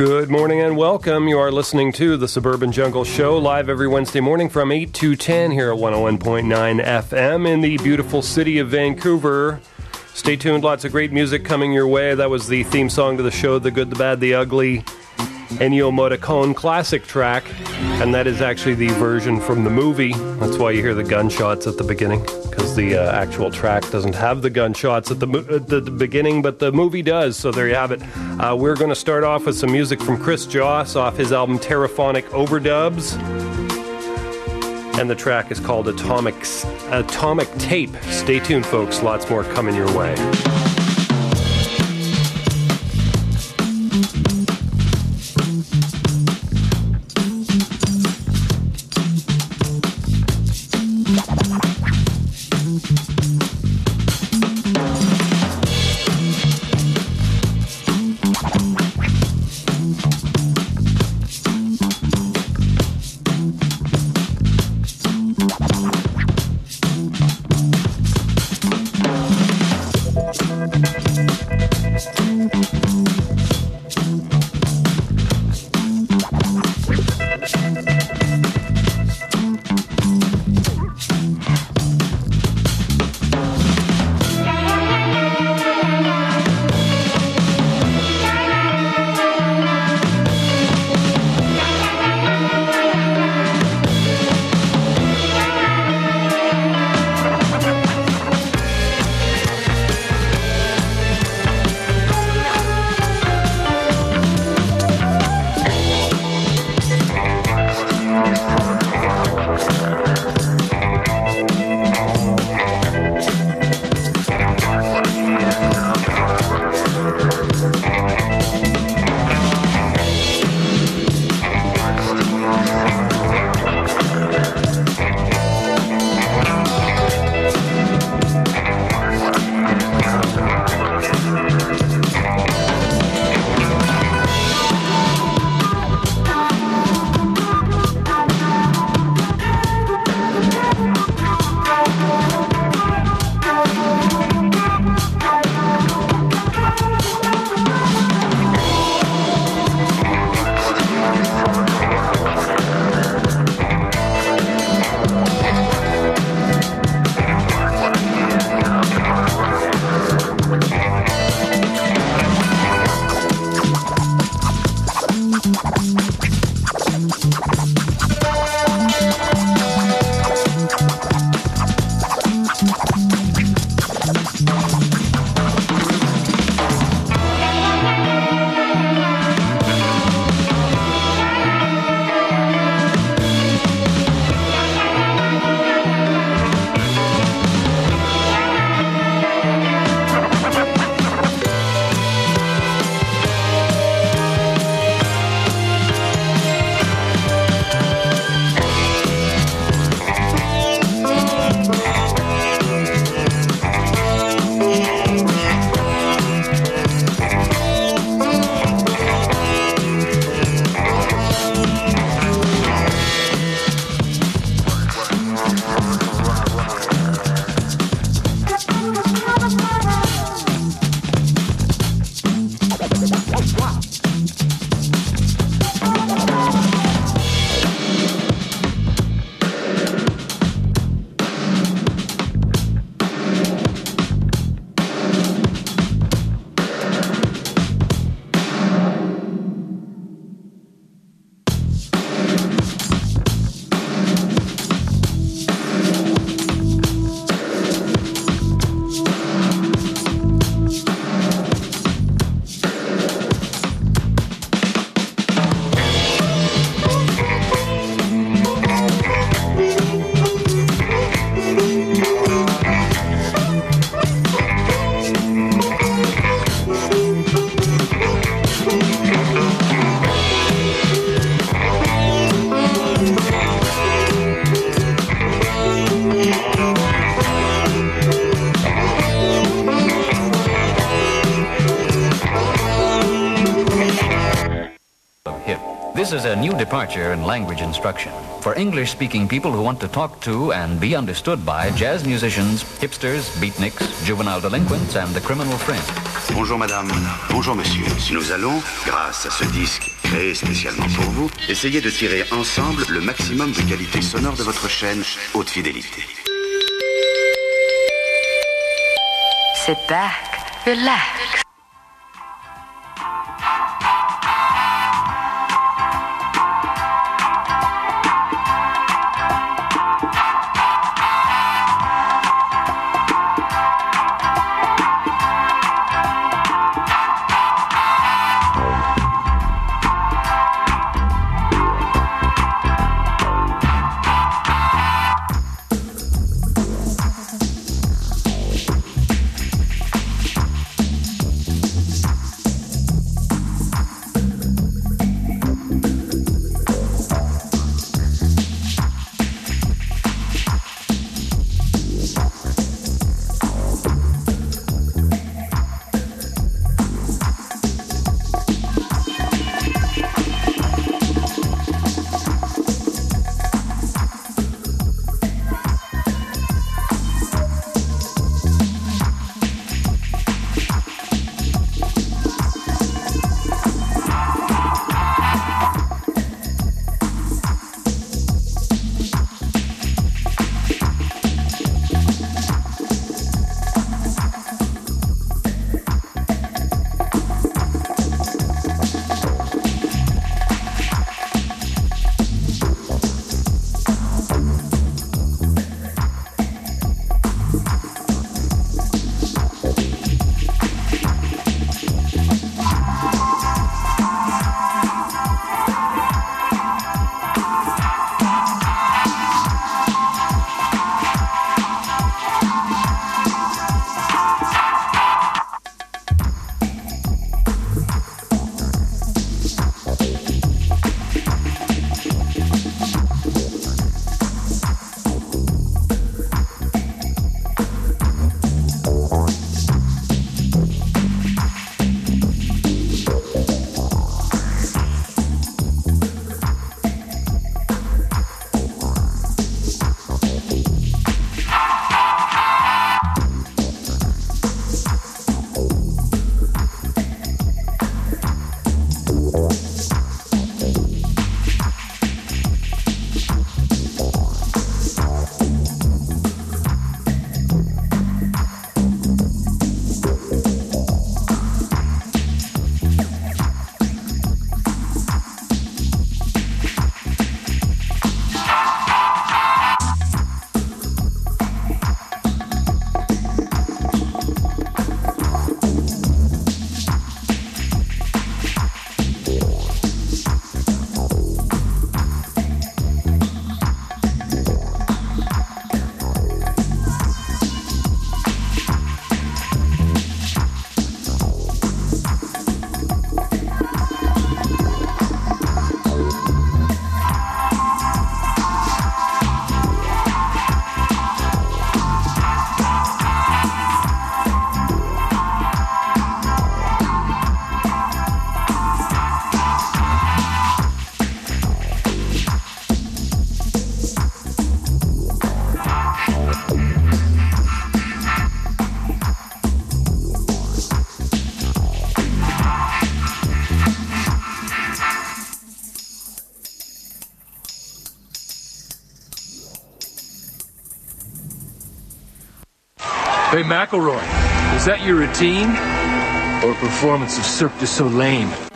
Good morning and welcome. You are listening to the Suburban Jungle Show live every Wednesday morning from 8 to 10 here at 101.9 FM in the beautiful city of Vancouver. Stay tuned, lots of great music coming your way. That was the theme song to the show, The Good, the Bad, the Ugly. Ennio Morricone classic track, and that is actually the version from the movie. That's why you hear the gunshots at the beginning, because the uh, actual track doesn't have the gunshots at the, mo- at the, the beginning, but the movie does. So there you have it. Uh, we're going to start off with some music from Chris Joss off his album Terraphonic Overdubs. And the track is called Atomic, Atomic Tape. Stay tuned, folks. Lots more coming your way. Departure in language instruction for English speaking people who want to talk to and be understood by jazz musicians, hipsters, beatniks, juvenile delinquents, and the criminal fringe. Bonjour madame, bonjour monsieur. Nous allons, grâce à ce disque créé spécialement pour vous, essayer de tirer ensemble le maximum de qualité sonore de votre chaîne haute fidélité. Sit back, relax. McElroy, is that your routine? Or performance of Cirque du Soleil?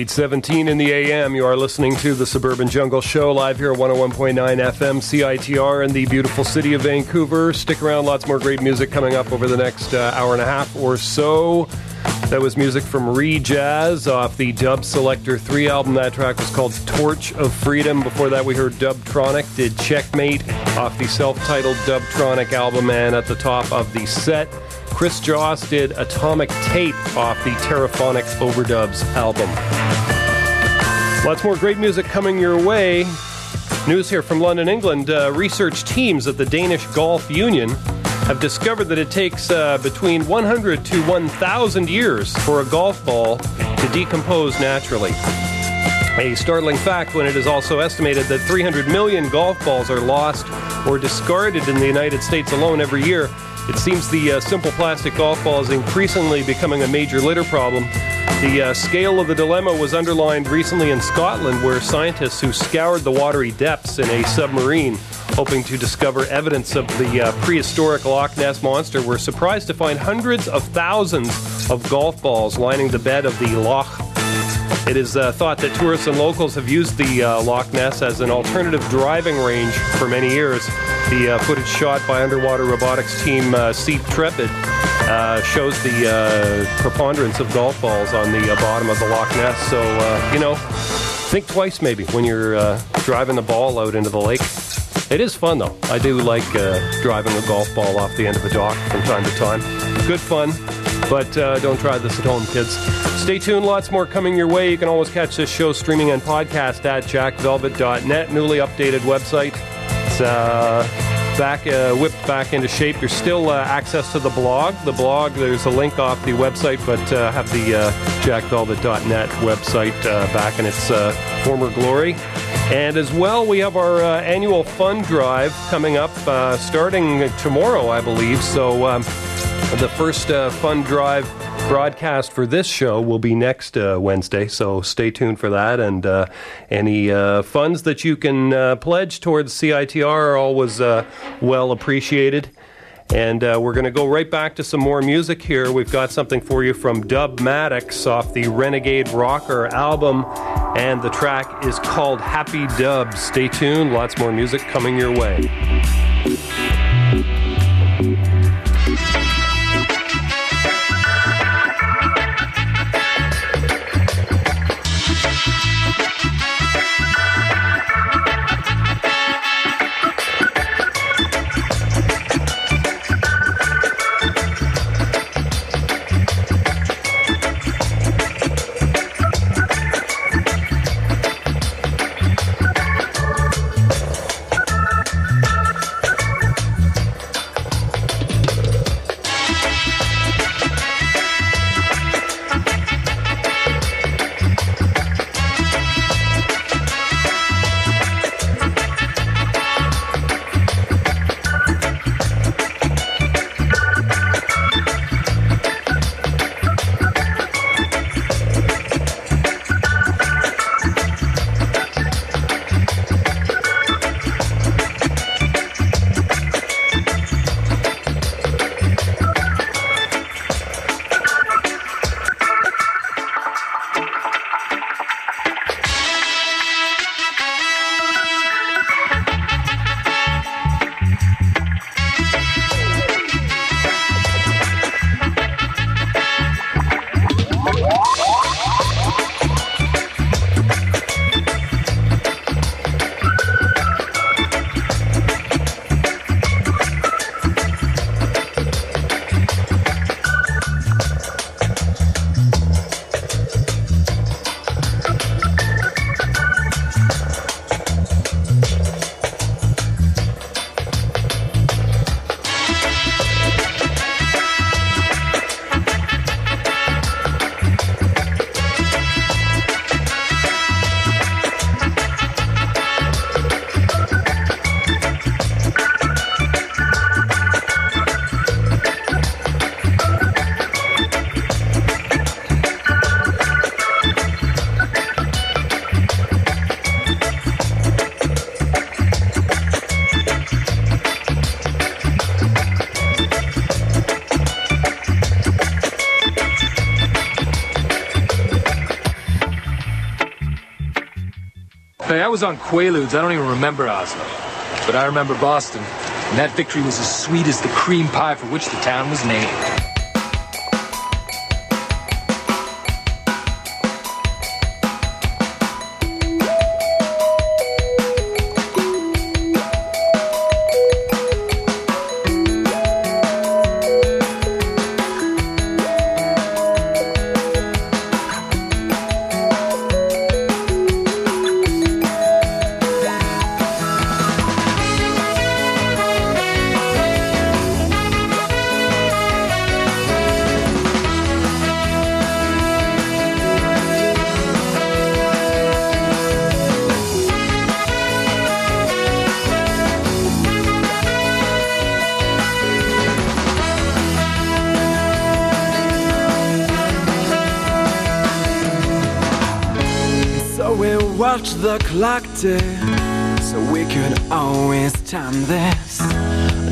817 in the AM. You are listening to the Suburban Jungle Show live here at 101.9 FM CITR in the beautiful city of Vancouver. Stick around, lots more great music coming up over the next uh, hour and a half or so. That was music from ReJazz off the Dub Selector 3 album. That track was called Torch of Freedom. Before that, we heard Dubtronic did Checkmate off the self titled Dubtronic album. And at the top of the set, Chris Joss did Atomic Tape off the Terraphonic Overdubs album. Lots more great music coming your way. News here from London, England. Uh, research teams at the Danish Golf Union have discovered that it takes uh, between 100 to 1,000 years for a golf ball to decompose naturally. A startling fact when it is also estimated that 300 million golf balls are lost or discarded in the United States alone every year. It seems the uh, simple plastic golf ball is increasingly becoming a major litter problem. The uh, scale of the dilemma was underlined recently in Scotland, where scientists who scoured the watery depths in a submarine hoping to discover evidence of the uh, prehistoric Loch Ness monster were surprised to find hundreds of thousands of golf balls lining the bed of the Loch. It is uh, thought that tourists and locals have used the uh, Loch Ness as an alternative driving range for many years. The uh, footage shot by underwater robotics team uh, SeaTrepid uh, shows the uh, preponderance of golf balls on the uh, bottom of the Loch Ness. So, you know, think twice maybe when you're driving the ball out into the lake. It is fun though. I do like driving a golf ball off the end of a dock from time to time. Good fun, but uh, don't try this at home, kids. Stay tuned. Lots more coming your way. You can always catch this show streaming and podcast at jackvelvet.net. Newly updated website. It's uh, back uh, whipped back into shape. There's still uh, access to the blog. The blog. There's a link off the website, but uh, have the uh, jackvelvet.net website back in its former glory. And as well, we have our uh, annual fund drive coming up uh, starting tomorrow, I believe. So um, the first uh, fund drive broadcast for this show will be next uh, Wednesday. So stay tuned for that. And uh, any uh, funds that you can uh, pledge towards CITR are always uh, well appreciated. And we're going to go right back to some more music here. We've got something for you from Dub Maddox off the Renegade Rocker album, and the track is called Happy Dub. Stay tuned, lots more music coming your way. Hey, I was on Quaaludes. I don't even remember Oslo. But I remember Boston. And that victory was as sweet as the cream pie for which the town was named. So we could always time this.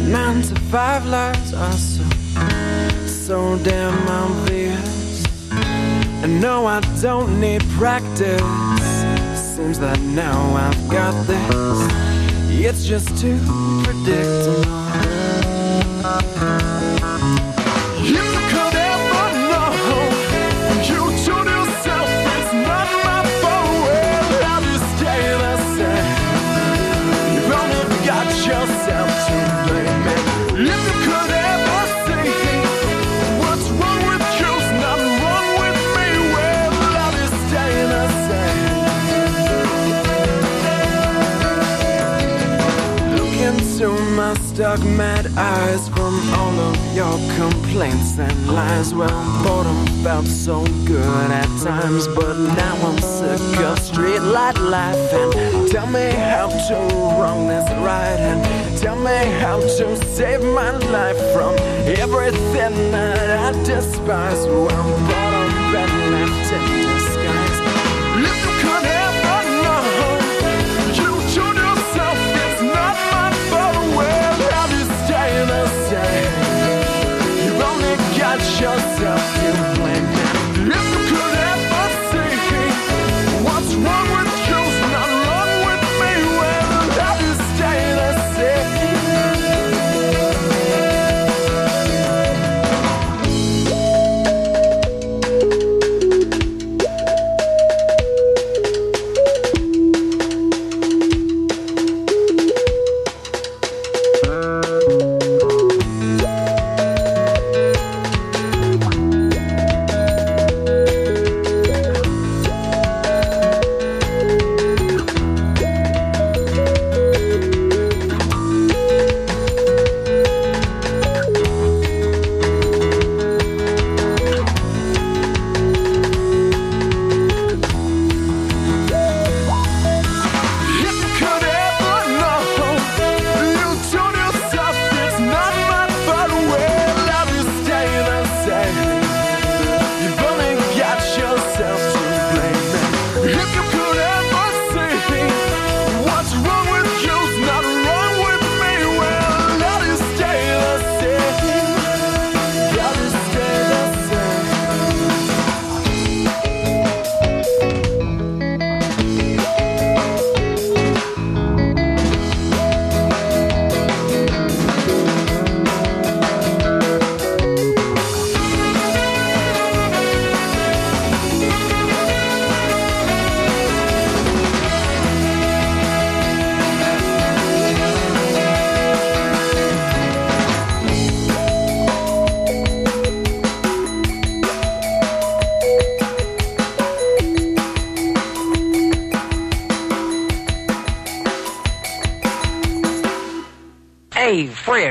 Nine to five lives are so, so damn obvious. And no, I don't need practice. Seems that now I've got this. It's just too predictable. Dark mad eyes from all of your complaints and lies. Well, boredom felt so good at times, but now I'm sick of streetlight life. And tell me how to wrong this right, and tell me how to save my life from everything that I despise. Well, boredom been left yourself.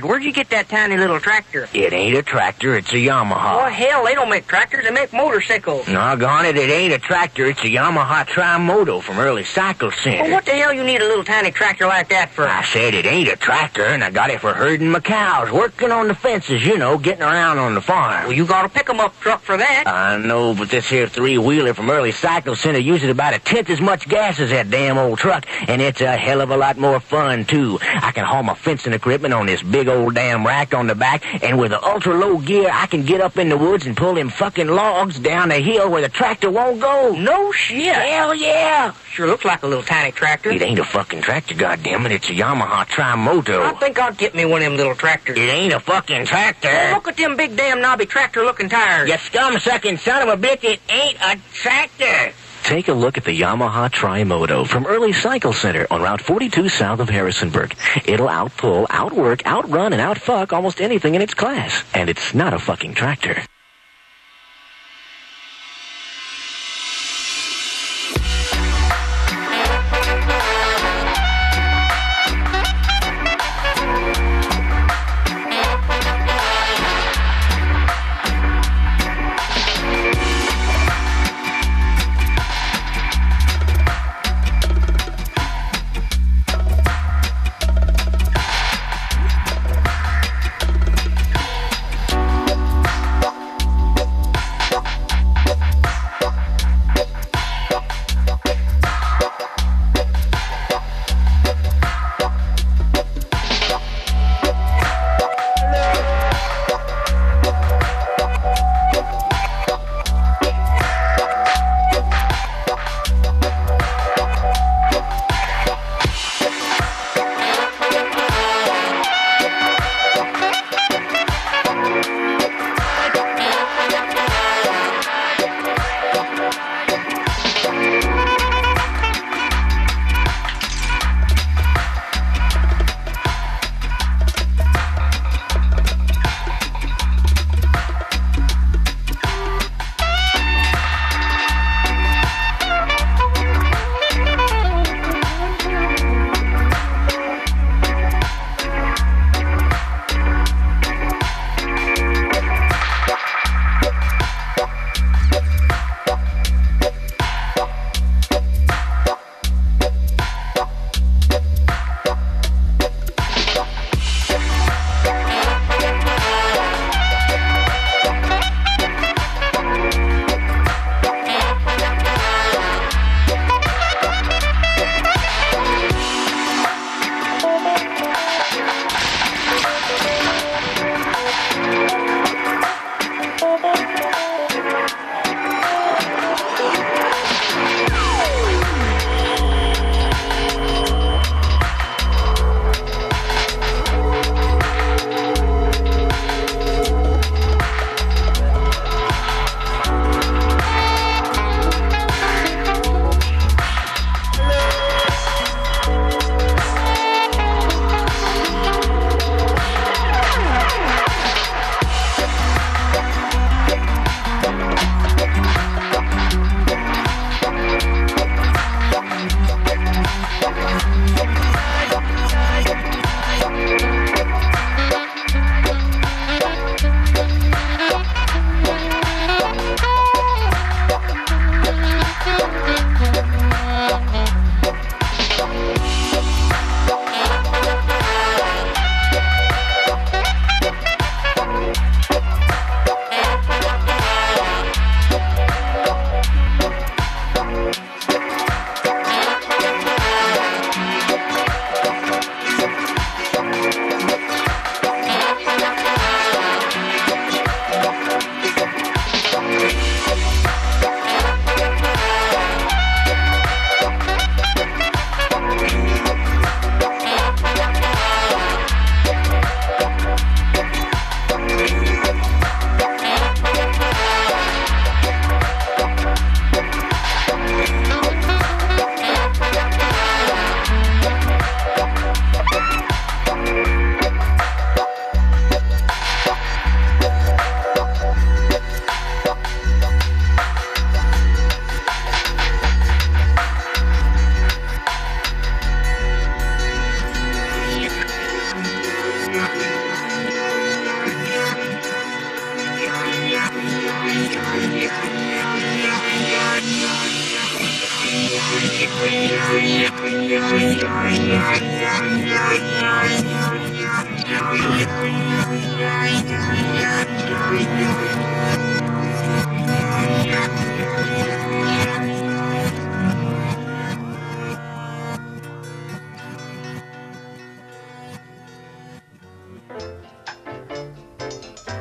Where'd you get that tiny little tractor? It ain't a tractor, it's a Yamaha. Oh, hell, they don't make tractors, they make motorcycles. Doggone it, it ain't a tractor, it's a Yamaha Trimoto from Early Cycle Center. Well, what the hell you need a little tiny tractor like that for? I said it ain't a tractor, and I got it for herding my cows, working on the fences, you know, getting around on the farm. Well, you got a pick 'em up truck for that. I know, but this here three-wheeler from Early Cycle Center uses about a tenth as much gas as that damn old truck, and it's a hell of a lot more fun, too. I can haul my fencing equipment on this big old damn rack on the back, and with the ultra-low gear, I can get up in the woods and pull them fucking logs down a hill where the tractor won't go. No shit. Hell yeah! Sure looks like a little tiny tractor. It ain't a fucking tractor, goddammit. It's a Yamaha Trimoto. I think I'll get me one of them little tractors. It ain't a fucking tractor. Well, look at them big damn knobby tractor-looking tires. You scum-sucking son of a bitch, it ain't a tractor. Take a look at the Yamaha Trimoto from Early Cycle Center on Route 42 south of Harrisonburg. It'll outpull, outwork, outrun, and outfuck almost anything in its class. And it's not a fucking tractor.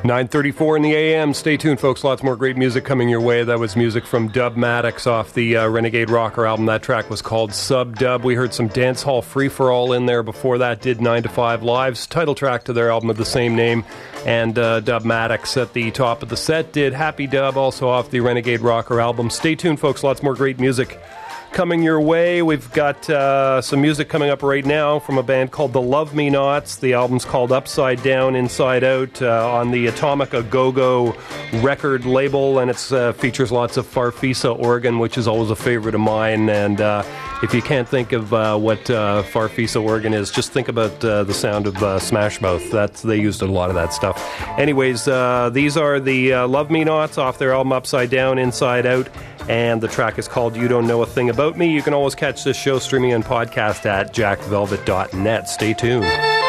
Nine thirty-four in the AM. Stay tuned, folks. Lots more great music coming your way. That was music from Dubmatix off the uh, Renegade Rocker album. That track was called Sub Dub. We heard some dance hall free for all in there. Before that, did Nine to Five Lives title track to their album of the same name. And uh, Dubmatix at the top of the set did Happy Dub, also off the Renegade Rocker album. Stay tuned, folks. Lots more great music coming your way. We've got uh, some music coming up right now from a band called the Love Me Nots. The album's called Upside Down, Inside Out uh, on the Atomic A Go Go record label, and it uh, features lots of Farfisa organ, which is always a favorite of mine. And uh, if you can't think of uh, what uh, Farfisa organ is, just think about the sound of Smash Mouth. That's they used a lot of that stuff. Anyways, these are the Love Me Nots off their album Upside Down, Inside Out and the track is called You Don't Know a Thing About Me. You can always catch this show streaming and podcast at jackvelvet.net. Stay tuned.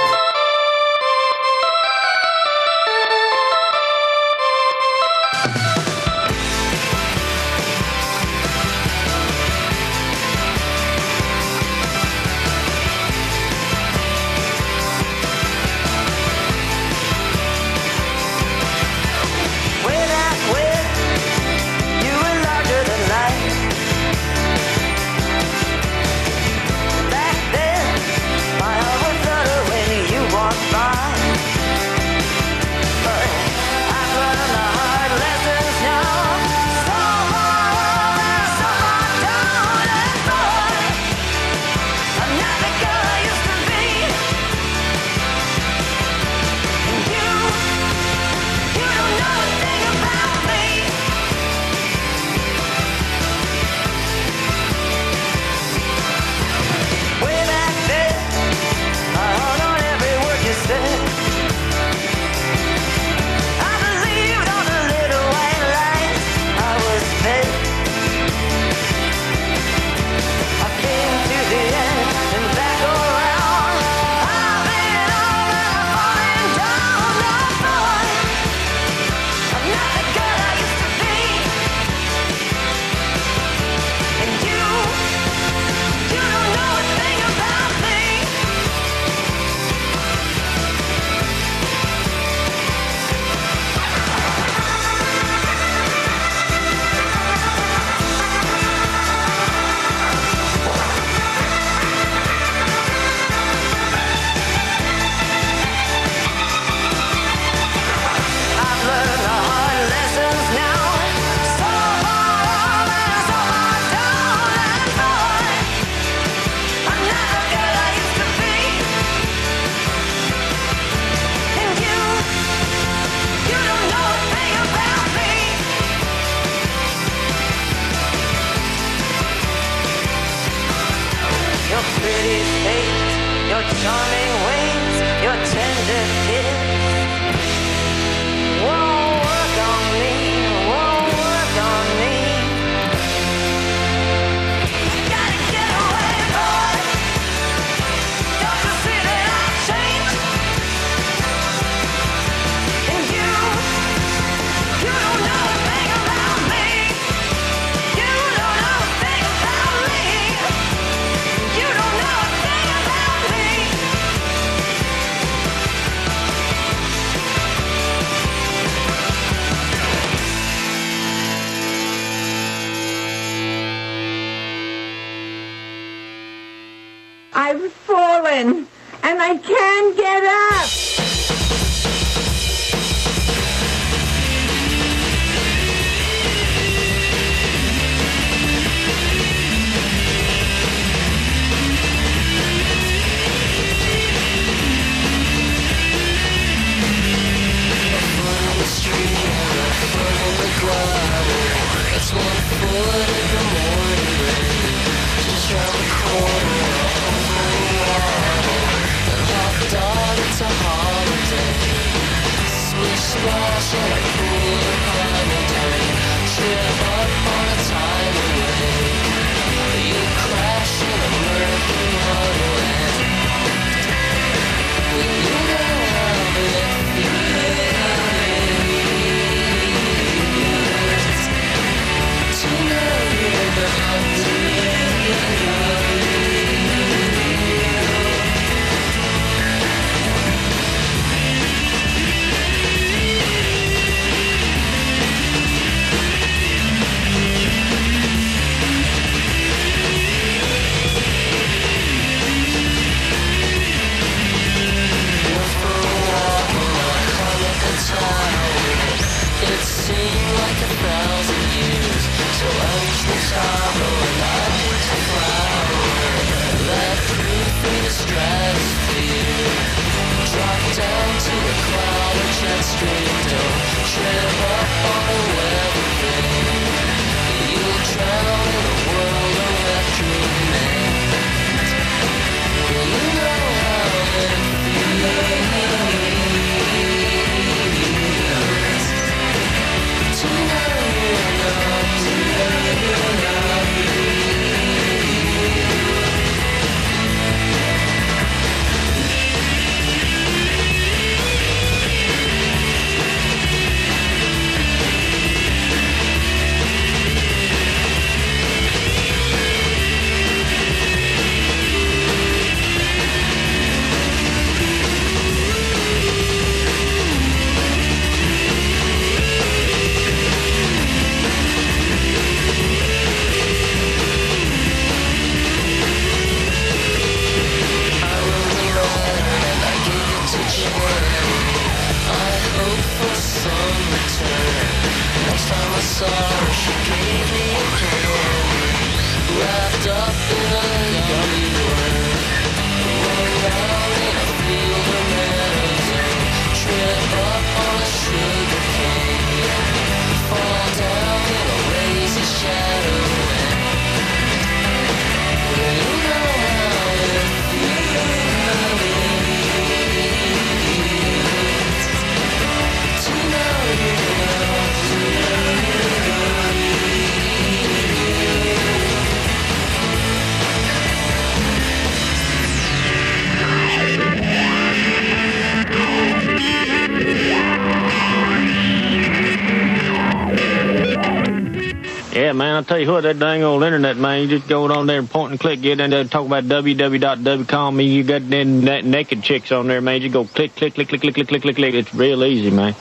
man. I tell you what, that dang old internet, man. You just go on there and point and click, get in there, and talk about www.wcom. You got them naked chicks on there, man. You go click, click, click, click, click, click, click, click. It's real easy, man.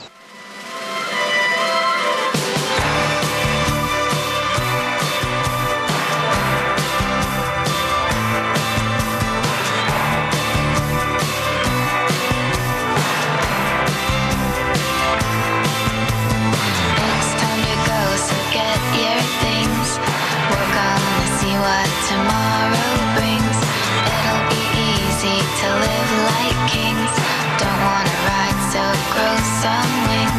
to live like kings. Don't wanna ride so grow some wings.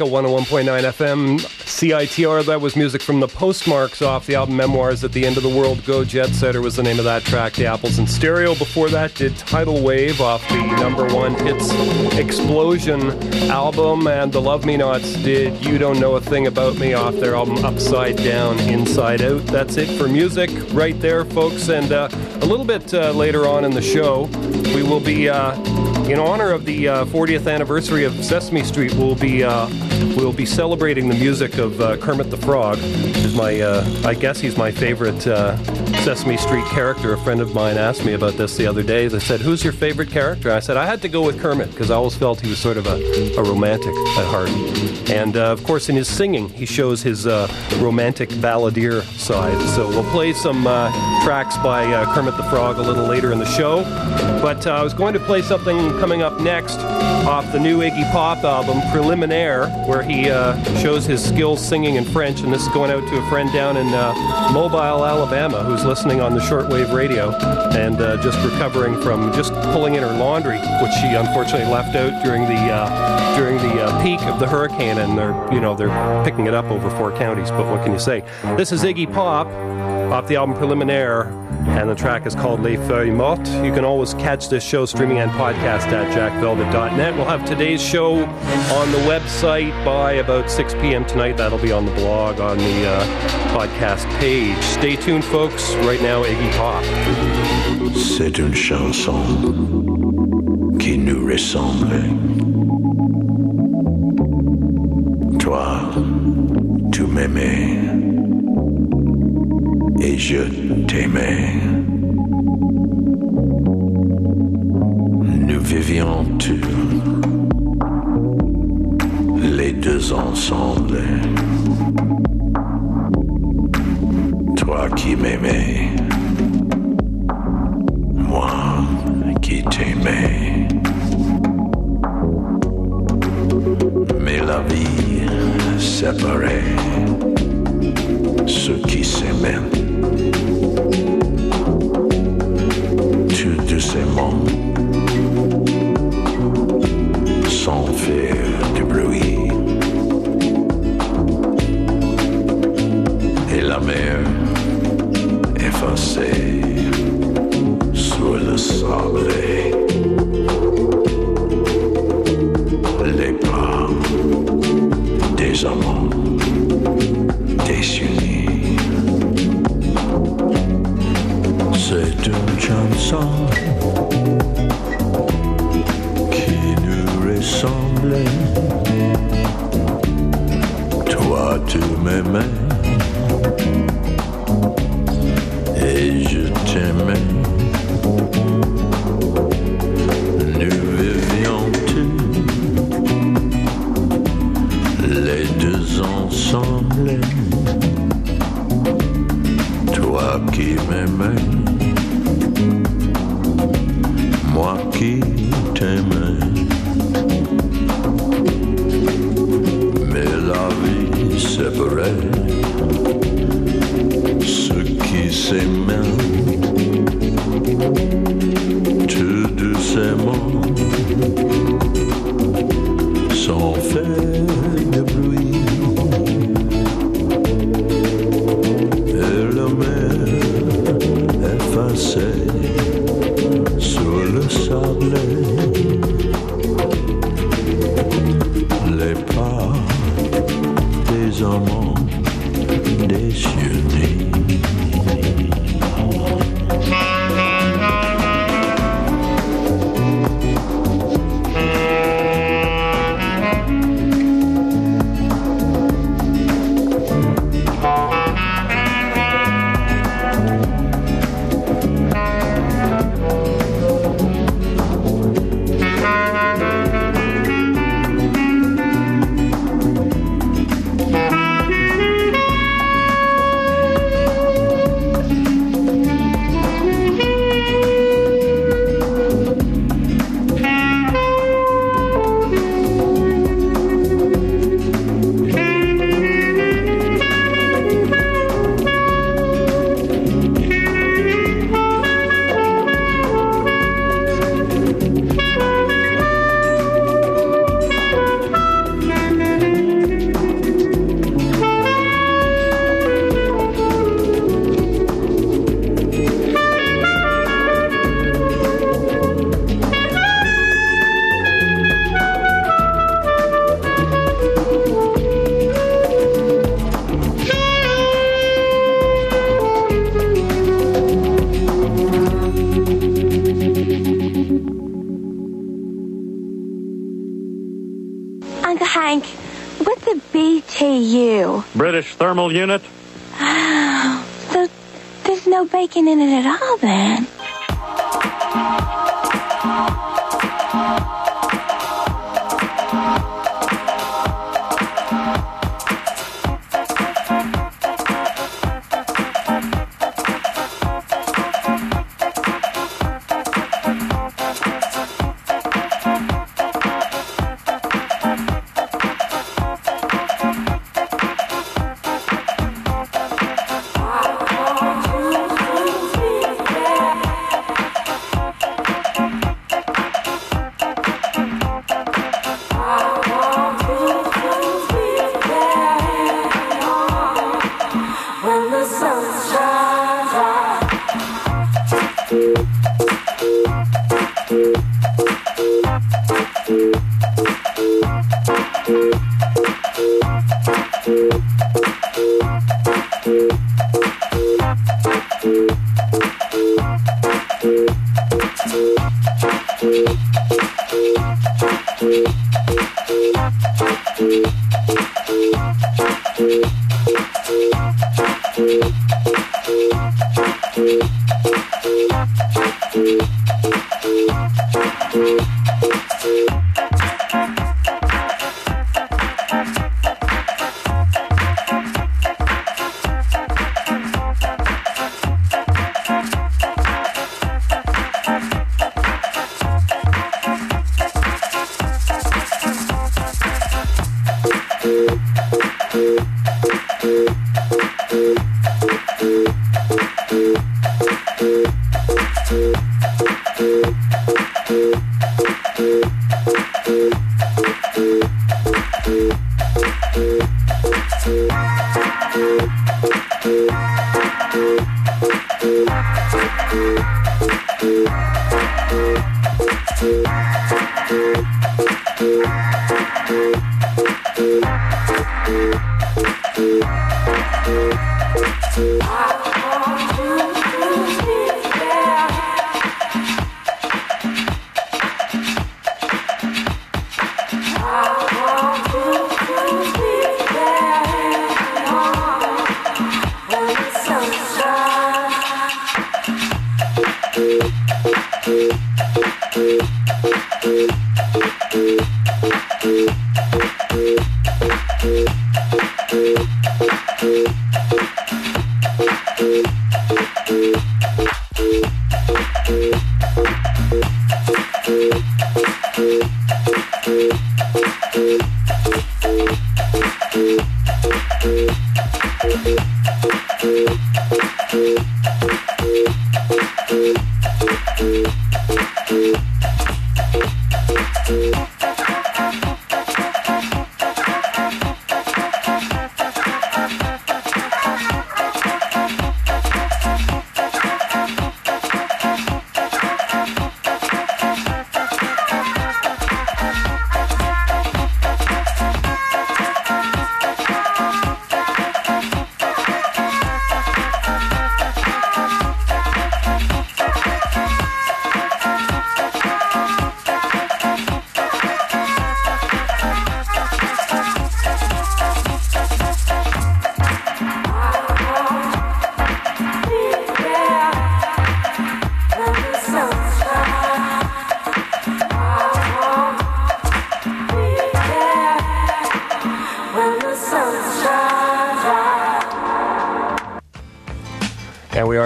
At 101.9 FM CITR. That was music from the Postmarks off the album Memoirs at the End of the World. Go Jet Setter was the name of that track. The Apples in Stereo. Before that, did Tidal Wave off the number one hits Explosion album. And the Love Me Nots did You Don't Know a Thing About Me off their album Upside Down, Inside Out. That's it for music right there, folks. And uh, a little bit uh, later on in the show, we will be. Uh, in honor of the uh, 40th anniversary of Sesame Street, we'll be uh, we'll be celebrating the music of uh, Kermit the Frog. Is my uh, I guess he's my favorite uh, Sesame Street character. A friend of mine asked me about this the other day. They said, "Who's your favorite character?" I said, "I had to go with Kermit because I always felt he was sort of a, a romantic at heart." And uh, of course, in his singing, he shows his romantic balladeer side. So we'll play some tracks by Kermit the Frog a little later in the show. But I was going to play something coming up next off the new Iggy Pop album, Preliminaire, where he uh, shows his skills singing in French. And this is going out to a friend down in uh, Mobile, Alabama, who's listening on the shortwave radio and uh, just recovering from just pulling in her laundry, which she unfortunately left out during the uh, during the uh, peak of the hurricane. And they're you know they're picking it up over four counties. But what can you say? This is Iggy Pop off the album Preliminaire and the track is called Les Feuilles Mortes. You can always catch this show streaming and podcast at jackvelvet.net. We'll have today's show on the website by about 6 p.m. tonight. That'll be on the blog, on the uh, podcast page. Stay tuned, folks. Right now, Iggy Pop. C'est une chanson qui nous ressemble. Tu m'aimais et je t'aimais. Nous vivions tous les deux ensemble. Toi qui m'aimais, moi qui t'aimais. Mais la vie séparait ceux qui s'aimaient. Tout doucement, sans faire de bruit. Et la mer effacée des amants désunis. C'est une chanson Unit? Ah, so there's no bacon in it at all then.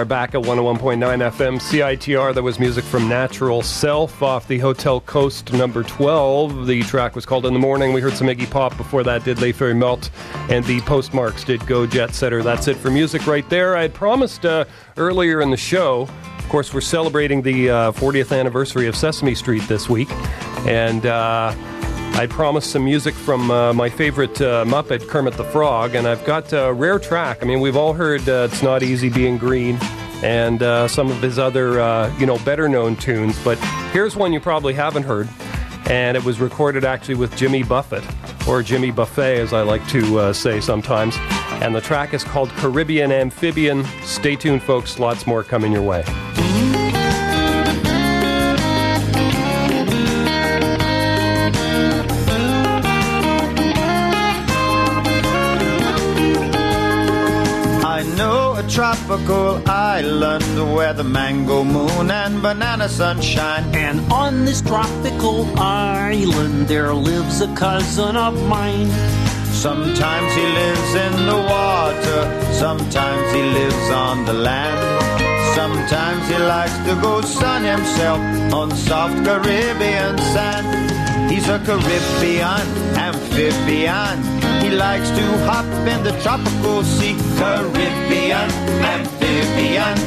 Are back at 101.9 FM CITR. That was music from Natural Self off the Hotel Costes number 12. The track was called In the Morning. We heard some Iggy Pop before that, did Les Feuilles Melt, and the Postmarks did Go Jet Setter. That's it for music right there. I had promised uh, earlier in the show, of course, we're celebrating the uh, 40th anniversary of Sesame Street this week. And uh, I promised some music from uh, my favorite uh, Muppet, Kermit the Frog, and I've got a rare track. I mean, we've all heard uh, It's Not Easy Being Green and uh, some of his other, uh, you know, better known tunes, but here's one you probably haven't heard, and it was recorded actually with Jimmy Buffett, or Jimmy Buffet, as I like to uh, say sometimes. And the track is called Caribbean Amphibian. Stay tuned, folks, lots more coming your way. Tropical island where the mango moon and banana sunshine. And on this tropical island there lives a cousin of mine. Sometimes he lives in the water, sometimes he lives on the land. Sometimes he likes to go sun himself on soft Caribbean sand. He's a Caribbean amphibian. Likes to hop in the tropical sea. Caribbean amphibian,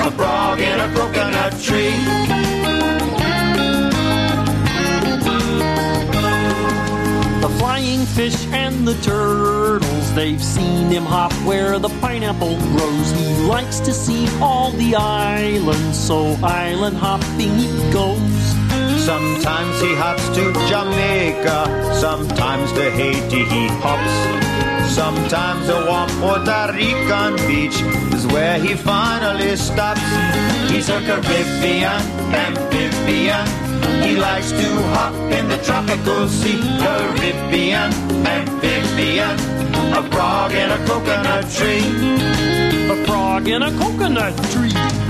a frog in a coconut tree. The flying fish and the turtles, they've seen him hop where the pineapple grows. He likes to see all the islands, so island hopping he goes. Sometimes he hops to Jamaica, sometimes to Haiti he hops. Sometimes a warm Puerto Rican beach is where he finally stops. He's a Caribbean amphibian. He likes to hop in the tropical sea. Caribbean amphibian. A frog in a coconut tree. A frog in a coconut tree.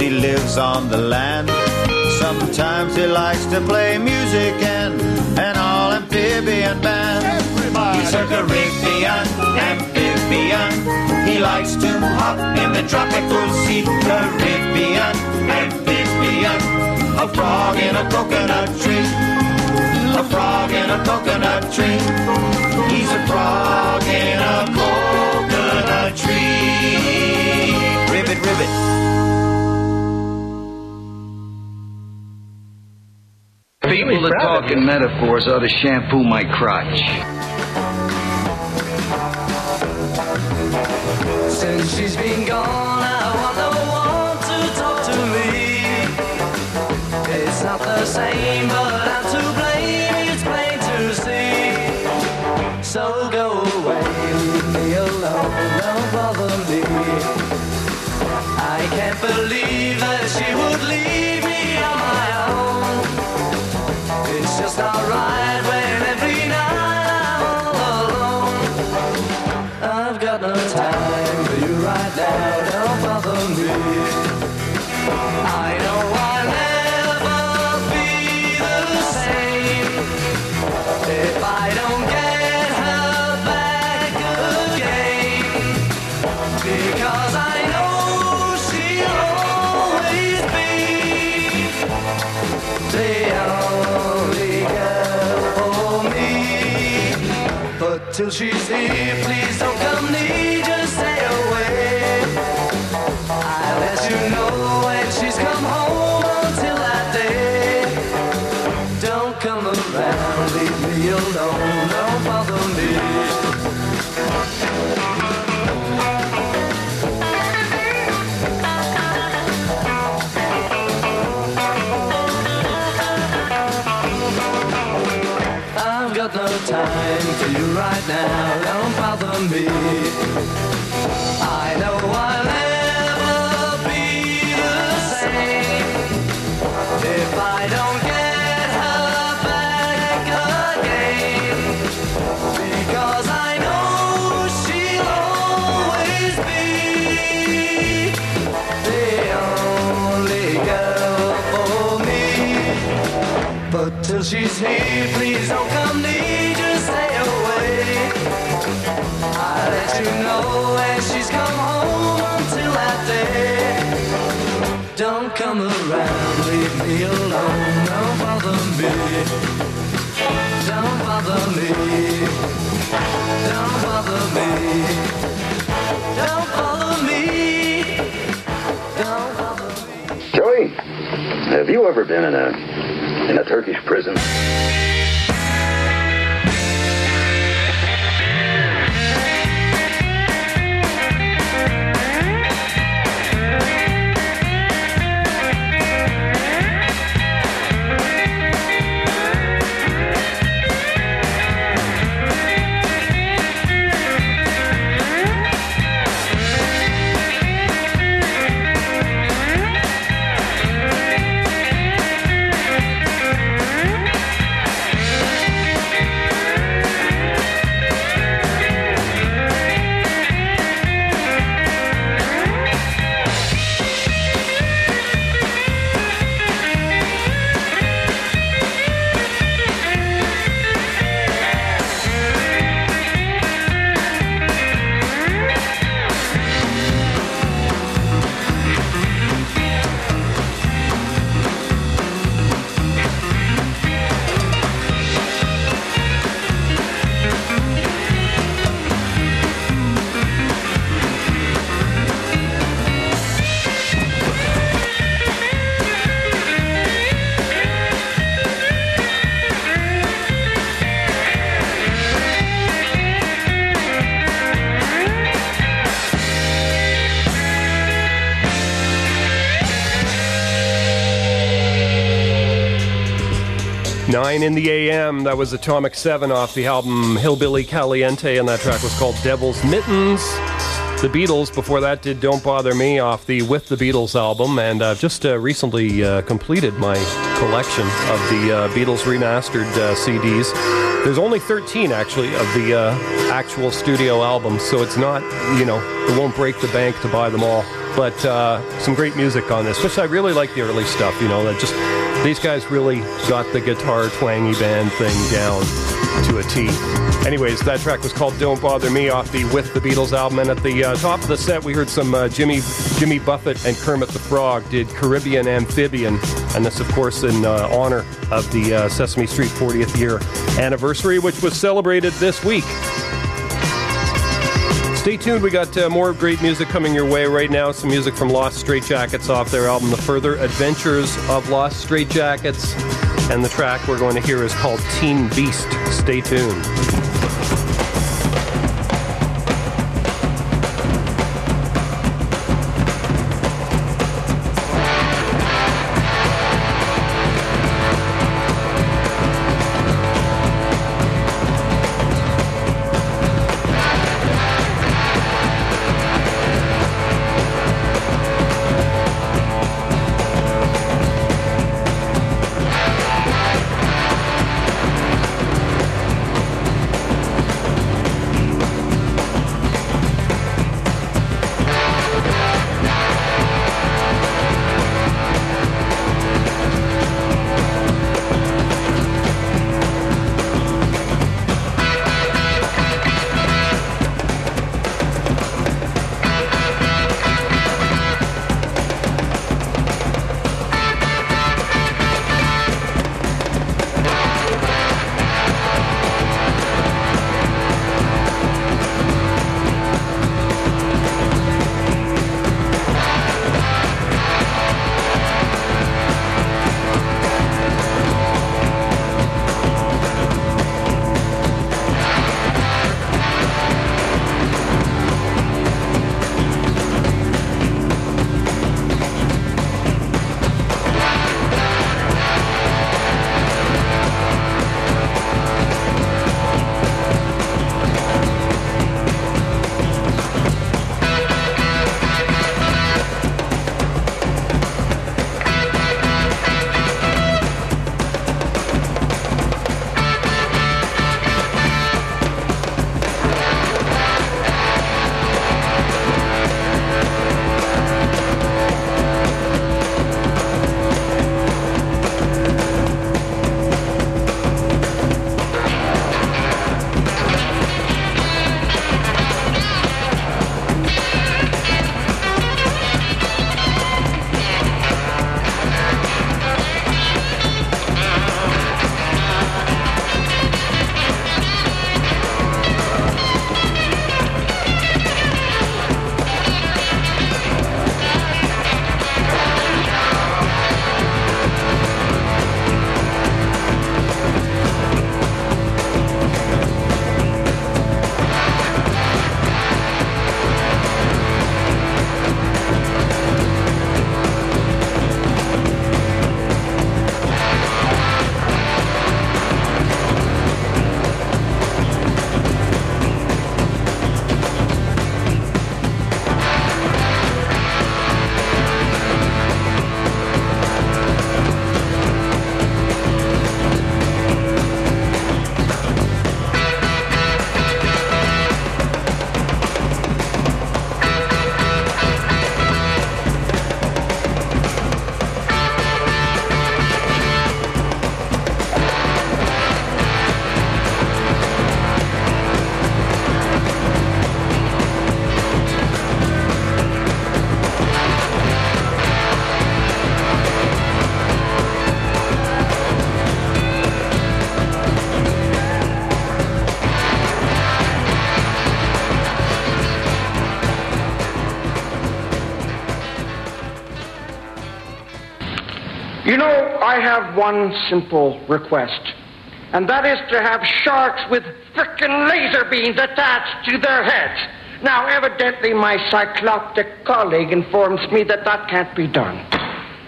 He lives on the land. Sometimes he likes to play music in an all amphibian band. He's a Caribbean amphibian. He likes to hop in the tropical sea. Caribbean amphibian. A frog in a coconut tree. A frog in a coconut tree. He's a frog in a coconut tree. Ribbit, ribbit. People that talk in metaphors ought to shampoo my crotch. Since she's been gone, I want no one to talk to me. It's not the same, till bother come around, leave me alone, don't bother me. Don't bother me. Don't bother me. Don't bother me. Don't bother me. Joey, have you ever been in a in a Turkish prison. Nine in the AM. That was Atomic Seven off the album Hillbilly Caliente, and that track was called Devil's Mittens. The Beatles, before that, did Don't Bother Me off the With the Beatles album, and I've just uh, recently uh, completed my collection of the uh, Beatles remastered uh, CDs. There's only 13 actually of the uh, actual studio albums, so it's not, you know, it won't break the bank to buy them all. But uh, some great music on this, which I really like the early stuff, you know, that just these guys really got the guitar twangy band thing down to a T. Anyways, that track was called "Don't Bother Me" off the With the Beatles album, and at the uh, top of the set, we heard some uh, Jimmy Jimmy Buffett and Kermit the Frog did "Caribbean Amphibian," and this, of course, in uh, honor of the uh, Sesame Street 40th year anniversary, which was celebrated this week. Stay tuned. We got uh, more great music coming your way right now. Some music from Lost Straitjackets off their album, The Further Adventures of Lost Straitjackets. And the track we're going to hear is called Teen Beast. Stay tuned. One simple request, and that is to have sharks with frickin' laser beams attached to their heads. Now, evidently, my cycloptic colleague informs me that that can't be done.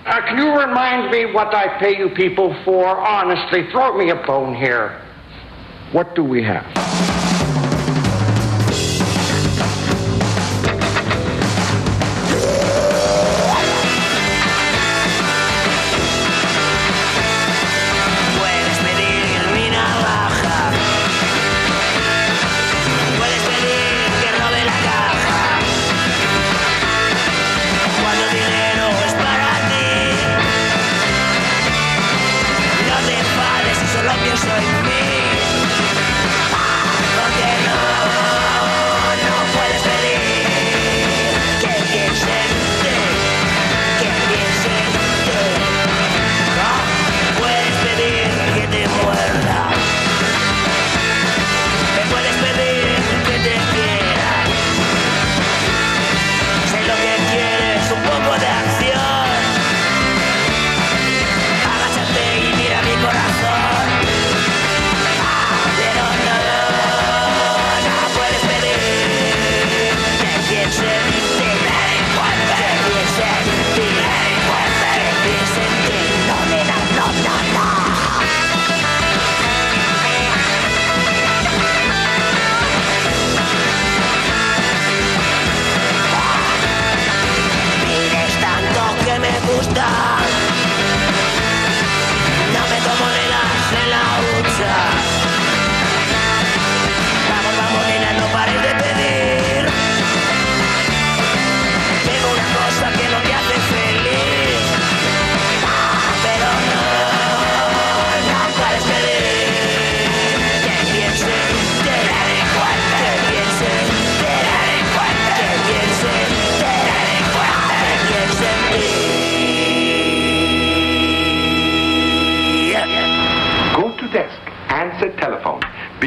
Uh, can you remind me what I pay you people for? Honestly, throw me a bone here. What do we have?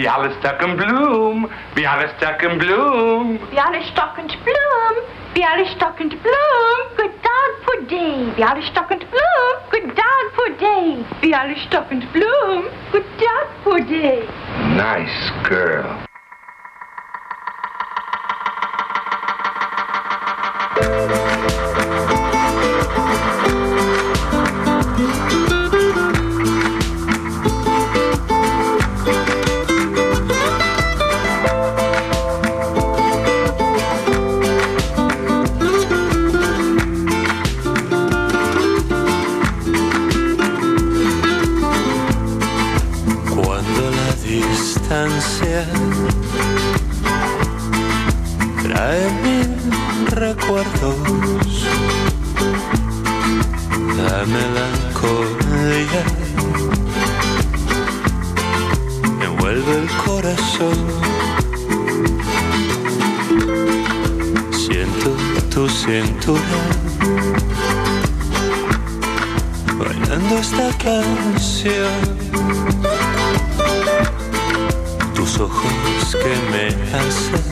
Bialystock Bloom, Bialystock Bloom. Bialystockend bloom, Bialystockend bloom, good dog for day. Bialystockend bloom, good dog for day. Bialystockend bloom, good dog for day. Nice girl. Cuando recuerdos, la melancolía envuelve el corazón. Siento tu cintura bailando esta canción. tus ojos que me hacen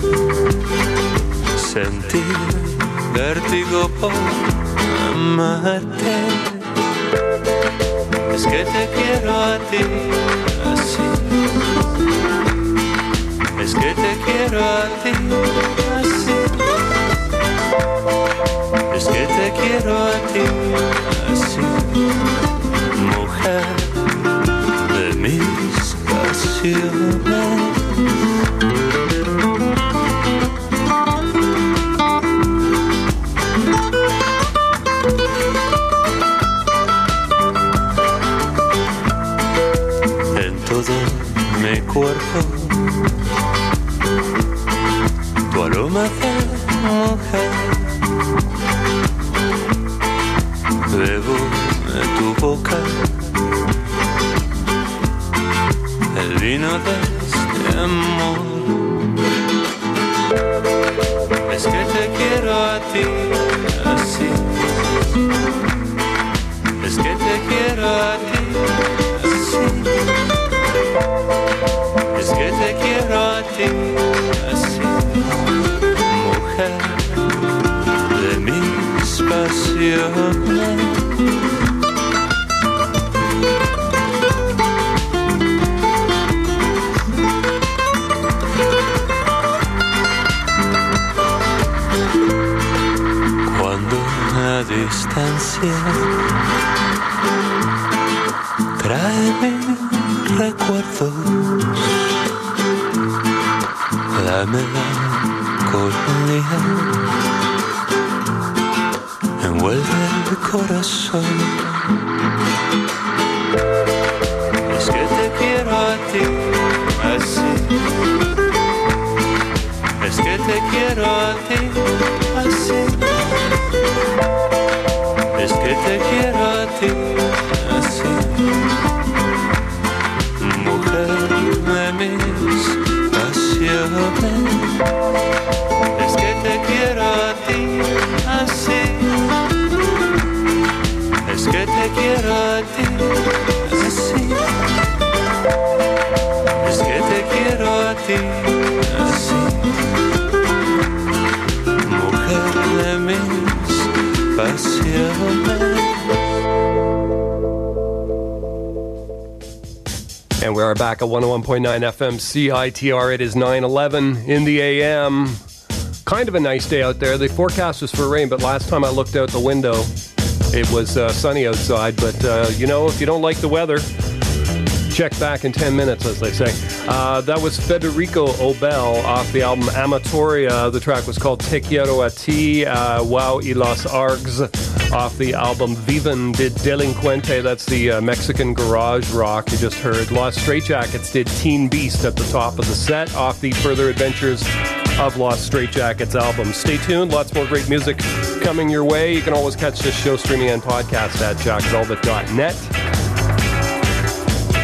sentir vértigo por amarte. Es que te quiero a ti así. Es que te quiero a ti así. Es que te quiero a ti así. Mujer de mis pasiones. Mujer. Bebo de tu boca el vino de este amor. Es que te quiero a ti Cuando una distancia trae recuerdos, la melancolía envuelve el corazón. Es que te quiero a ti así. Es que te quiero a ti así. Es que te quiero a ti así. Mujer de mis pasiones. Es que te quiero a ti así. Quiero a ti así. Mujer de mis pasiones. And we are back at 101.9 FM CITR. It is 9:11 in the AM. Kind of a nice day out there. The forecast was for rain, but last time I looked out the window, it was uh, sunny outside. But uh, you know, if you don't like the weather, check back in 10 minutes, as they say. Uh, that was Federico Obel off the album Amatoria. The track was called Te Quiero a Ti, uh, Wow y los Args off the album Viven de Delinquente. That's the uh, Mexican garage rock you just heard. Lost Straitjackets did Teen Beast at the top of the set off the Further Adventures of Lost Straitjackets album. Stay tuned, lots more great music coming your way. You can always catch this show streaming and podcast at jackvelvet.net.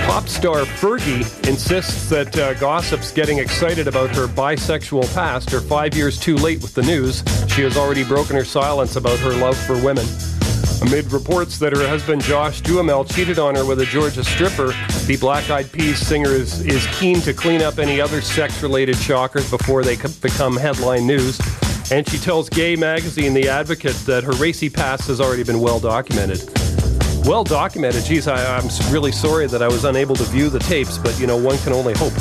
Pop star Fergie insists that uh, gossips getting excited about her bisexual past are five years too late with the news. She has already broken her silence about her love for women. Amid reports that her husband Josh Duhamel cheated on her with a Georgia stripper, the Black Eyed Peas singer is, is keen to clean up any other sex related shockers before they become headline news. And she tells Gay Magazine The Advocate that her racy past has already been well documented well documented. Geez, I, I'm really sorry that I was unable to view the tapes, but you know, one can only hope.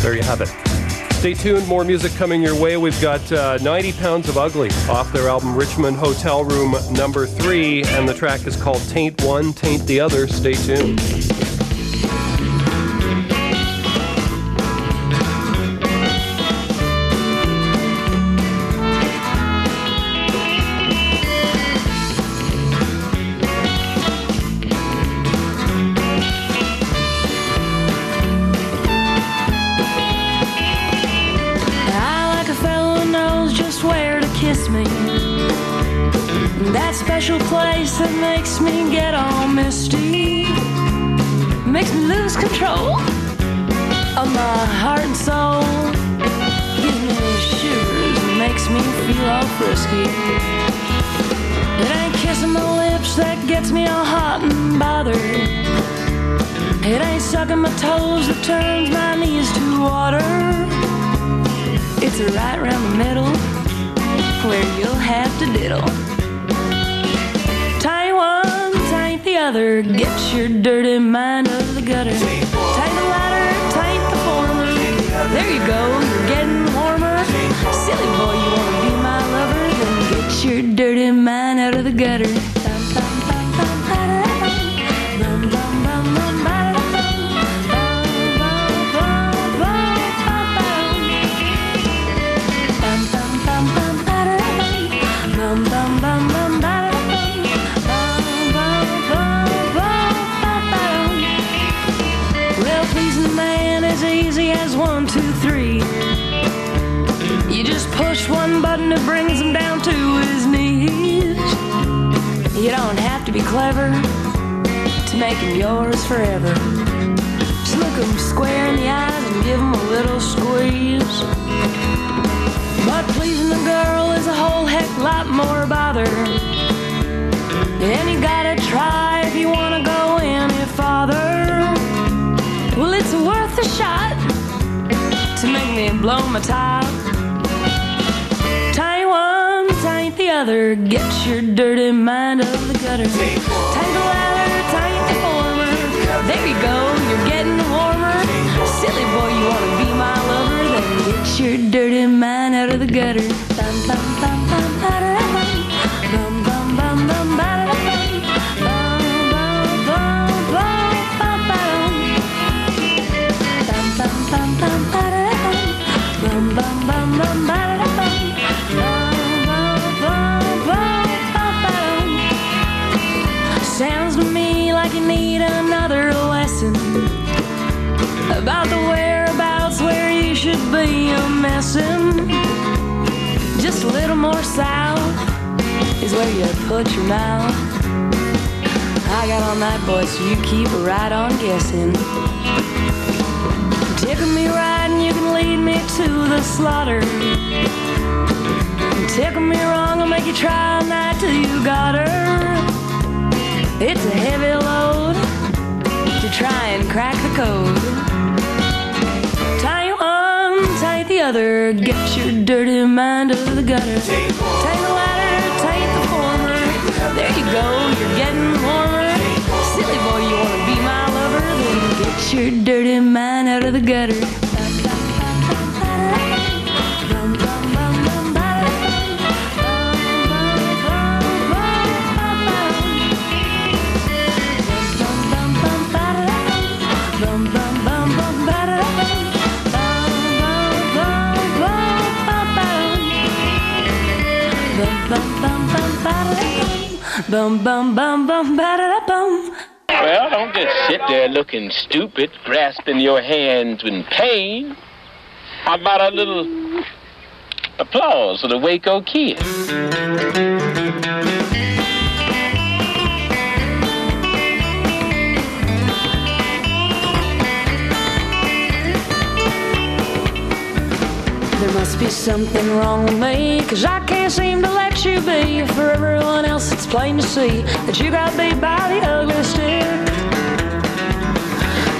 There you have it. Stay tuned, more music coming your way. We've got uh, 90 Pounds of Ugly off their album Richmond Hotel Room number three, and the track is called Taint One, Taint the Other. Stay tuned. Special place that makes me get all misty. Makes me lose control of my heart and soul. Gives me shivers and makes me feel all frisky. It ain't kissing my lips that gets me all hot and bothered. It ain't sucking my toes that turns my knees to water. It's right round the middle where you'll have to diddle. Other. Get your dirty mind out of the gutter. Tie the latter, tie the former. There you go, you're getting warmer. Silly boy, you wanna be my lover? Then get your dirty mind out of the gutter. Clever to make him yours forever. Just look him square in the eyes and give him a little squeeze. But pleasing a girl is a whole heck lot more bother. And you gotta try if you wanna go any farther. Well, it's worth a shot to make me blow my top. Other. Get your dirty mind out of the gutter. Tie the latter, tie the former. There you go, you're getting warmer. Silly boy, you wanna be my lover? Then get your dirty mind out of the gutter. Bum bum bum about the whereabouts where you should be a messin'. Just a little more south is where you put your mouth. I got all that boy, so you keep right on guessing. Tickle me right and you can lead me to the slaughter. Tickle me wrong, I'll make you try all night till you got her. It's a heavy load to try and crack the code. Other, get your dirty mind out of the gutter. Take the latter, take the former. There you go, you're getting warmer. Silly boy, you wanna be my lover? Then get your dirty mind out of the gutter. Bum bum bum bum ba bum. Well, don't just sit there looking stupid, grasping your hands in pain. How about a little applause for the Waco kid? Must be something wrong with me, cause I can't seem to let you be. For everyone else, it's plain to see that you got beat by the ugly stick.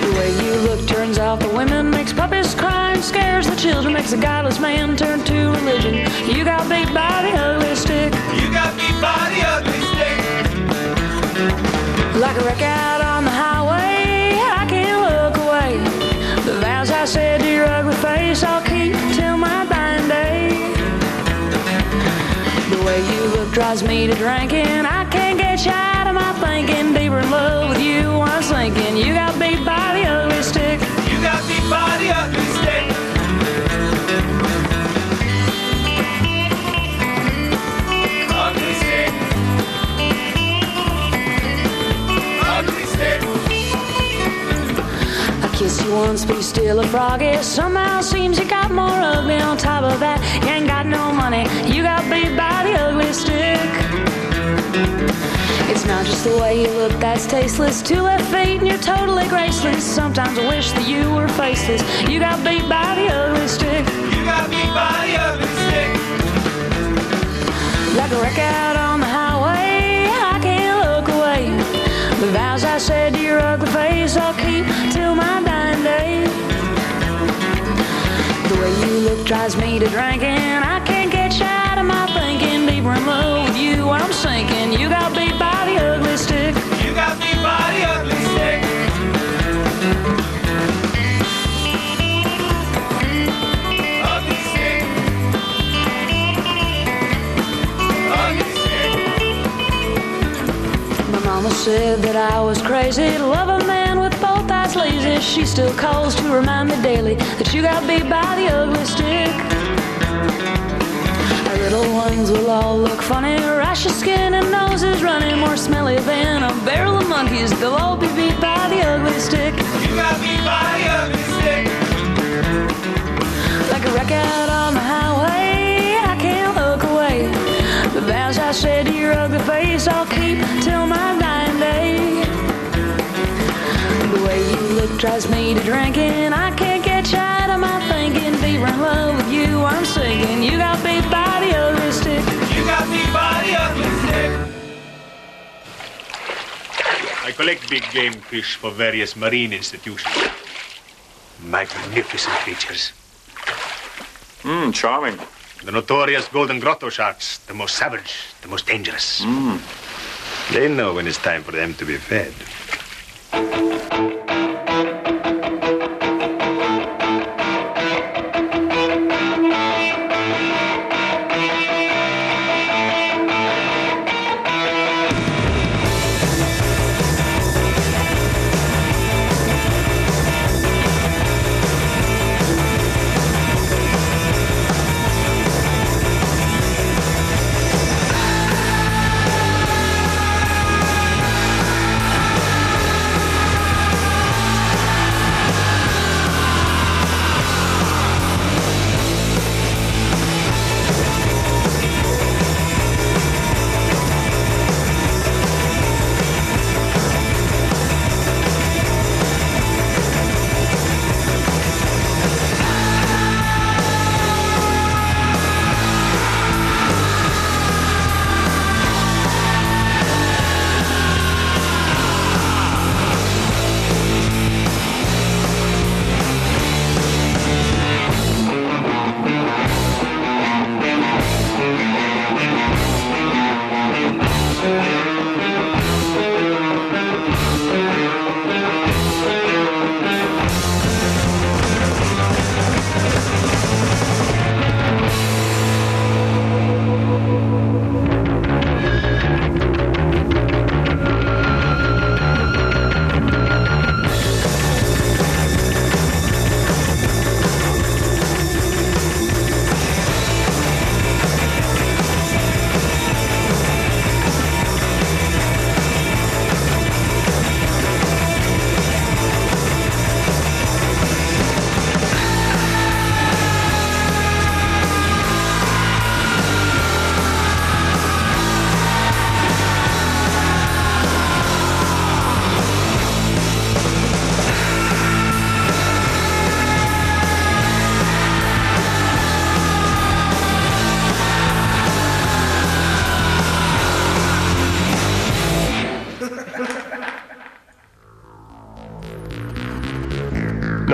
The way you look turns out the women, makes puppies cry and scares the children, makes a godless man turn to religion. You got beat by the ugly stick. You got beat by the ugly stick. Like a wreck out drives me to drinking. I can't get you out of my thinking. Deeper in love with you, I'm sinking. You got once, be still a frog froggy. Somehow seems you got more ugly. On top of that, you ain't got no money. You got beat by the ugly stick. It's not just the way you look that's tasteless. Two left feet and you're totally graceless. Sometimes I wish that you were faceless. You got beat by the ugly stick. You got beat by the ugly stick. Like a wreck out on the highway, I can't look away. The vows I said to your ugly face, I'll keep till my dying. The way you look drives me to drinking. I can't get you out of my thinking. Deeper in love with you, I'm sinking. You got beat by the ugly stick. You got beat by the ugly stick. Ugly stick. Ugly stick. My mama said that I was crazy to love a man with both eyes lazy. She still calls to remind me daily that you got beat by the ugly stick. Our little ones will all look funny, rash of skin and noses running more smelly than a barrel of monkeys. They'll all be beat by the ugly stick. You got beat by the ugly stick. Like a wreck out on the highway, I can't look away. The vows I said to your ugly face, I'll keep till my dying drives me to drinking. I can't get you out of my thinking. Deeper in love with you, I'm sinking. You got beat by the ugly stick. You got beat by the ugly stick. I collect big game fish for various marine institutions. Magnificent creatures. Mmm, charming. The notorious golden grotto sharks, the most savage, the most dangerous. Mmm. They know when it's time for them to be fed.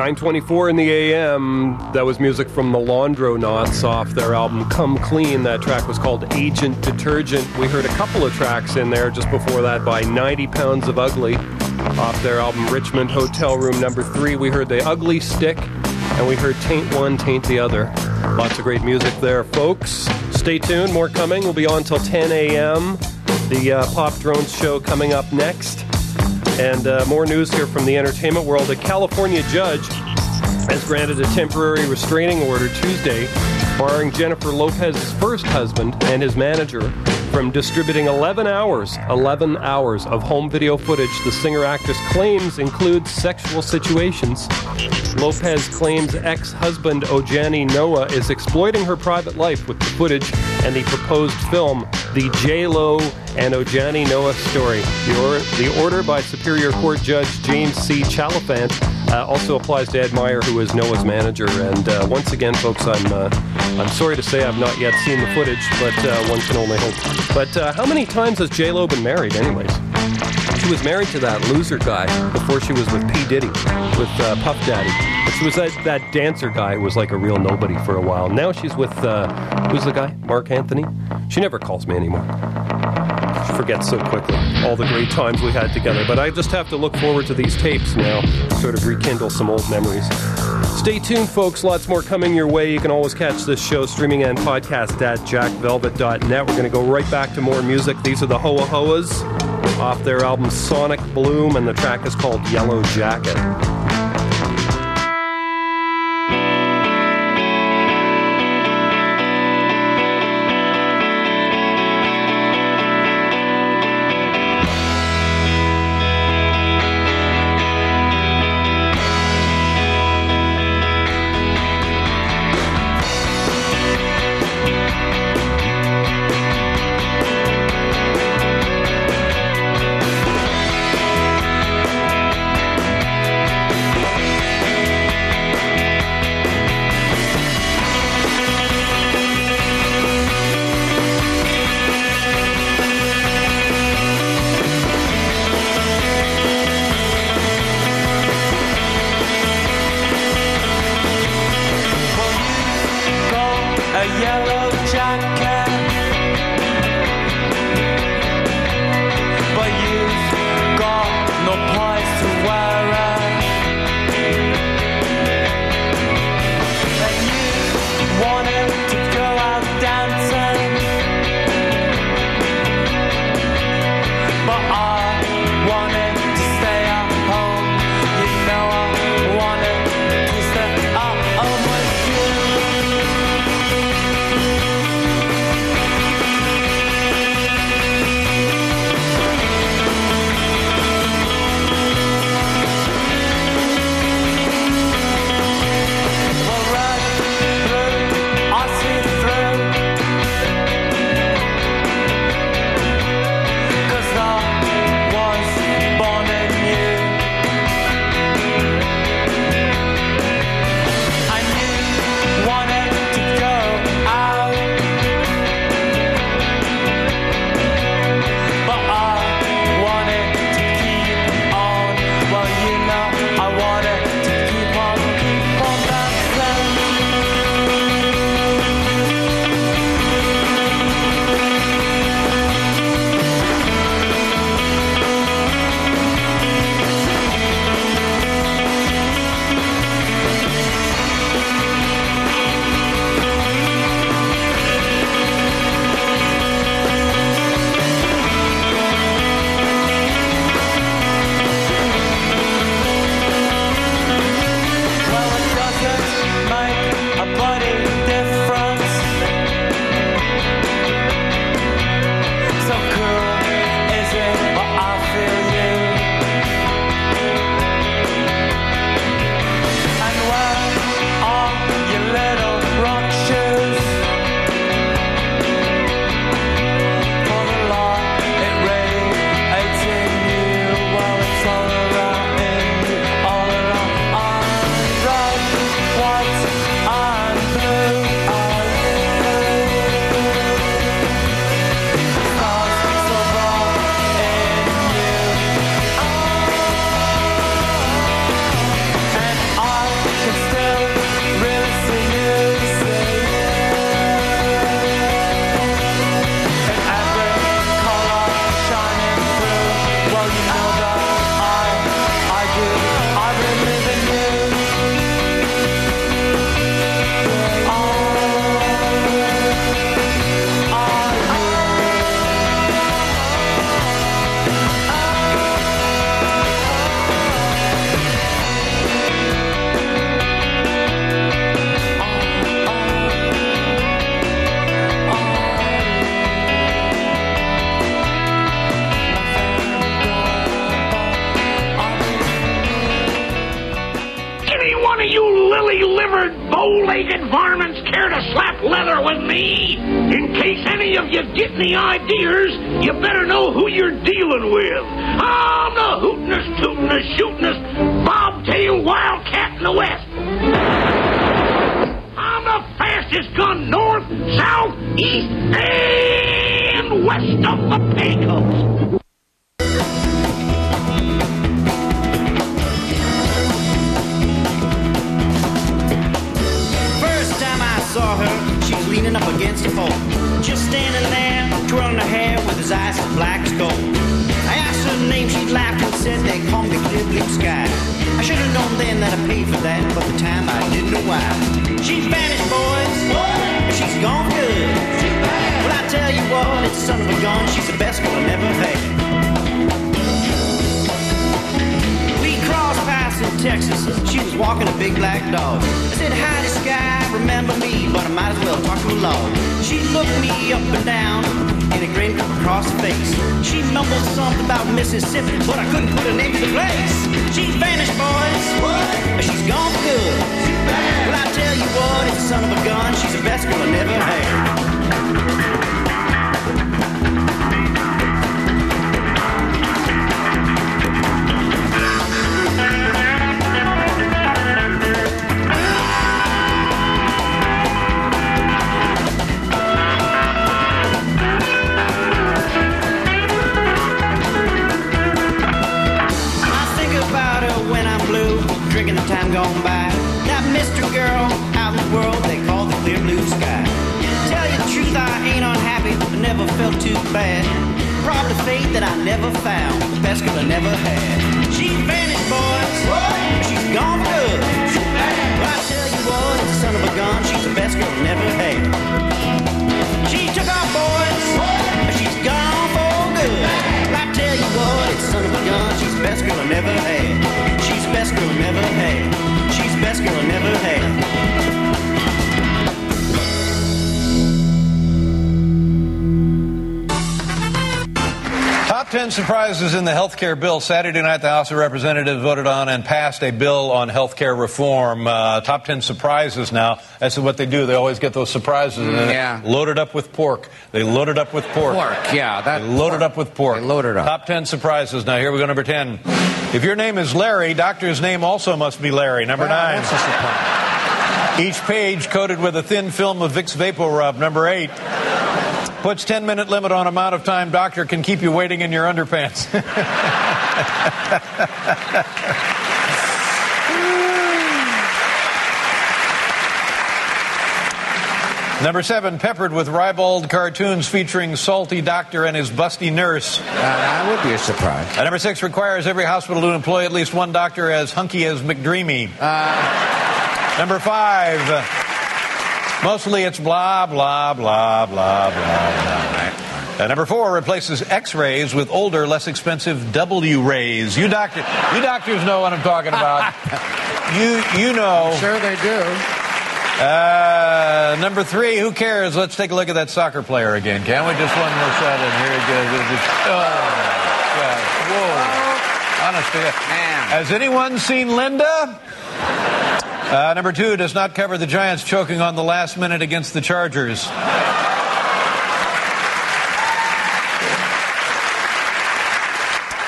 924 in the AM. That was music from the Laundronauts off their album Come Clean. That track was called Agent Detergent. We heard a couple of tracks in there just before that by 90 Pounds of Ugly off their album Richmond Hotel Room number three. We heard The Ugly Stick and we heard Taint One, Taint the Other. Lots of great music there, folks. Stay tuned. More coming. We'll be on till 10 a.m. The uh, Pop Drones show coming up next. And uh, more news here from the entertainment world. A California judge has granted a temporary restraining order Tuesday, barring Jennifer Lopez's first husband and his manager from distributing 11 hours, 11 hours of home video footage the singer actress claims includes sexual situations. Lopez claims ex husband Ojani Noa is exploiting her private life with the footage and the proposed film, The J Lo and Ojani Noa Story. The, or- the order by Superior Court Judge James C. Chalfant uh, also applies to Ed Meyer, who is Noa's manager. And uh, once again, folks, I'm uh, I'm sorry to say I've not yet seen the footage, but uh, one can only hope. But uh, how many times has J Lo been married, anyways? She was married to that loser guy before she was with P Diddy, with uh, Puff Daddy. She was that, that dancer guy was like a real nobody for a while. Now she's with uh, who's the guy? Marc Anthony. She never calls me anymore. She forgets so quickly all the great times we had together. But I just have to look forward to these tapes now, sort of rekindle some old memories. Stay tuned, folks. Lots more coming your way. You can always catch this show streaming and podcast at jackvelvet.net. We're going to go right back to more music. These are the Hoa Hoas off their album Sonic Bloom, and the track is called Yellow Jacket. Top 10 surprises in the health care bill. Saturday night, the House of Representatives voted on and passed a bill on health care reform. Uh, top 10 surprises now. That's what they do. They always get those surprises. and then Yeah. Loaded up with pork. They loaded up with pork. Pork, yeah, that- They loaded up with pork. loaded up. Top 10 surprises. Now, here we go, number 10. If your name is Larry, doctor's name also must be Larry. Number Well, 9. that's a surprise. Each page coated with a thin film of Vicks VapoRub. Number 8. Puts 10 minute limit on amount of time doctor can keep you waiting in your underpants. Number seven, peppered with ribald cartoons featuring Salty Doctor and his busty nurse. Uh, that would be a surprise. Uh, number six, requires every hospital to employ at least one doctor as hunky as McDreamy. Uh, number five, mostly it's blah, blah, blah, blah, blah, blah. Uh, number four replaces X-rays with older, less expensive W-rays. You doctor, you doctors know what I'm talking about. you you know. Sure they do. Uh, number three, who cares? Let's take a look at that soccer player again. Can we? Just one more shot in here. Just- just- Oh, God. Whoa. Honest to God. Has anyone seen Linda? Uh, number two, does not cover the Giants choking on the last minute against the Chargers.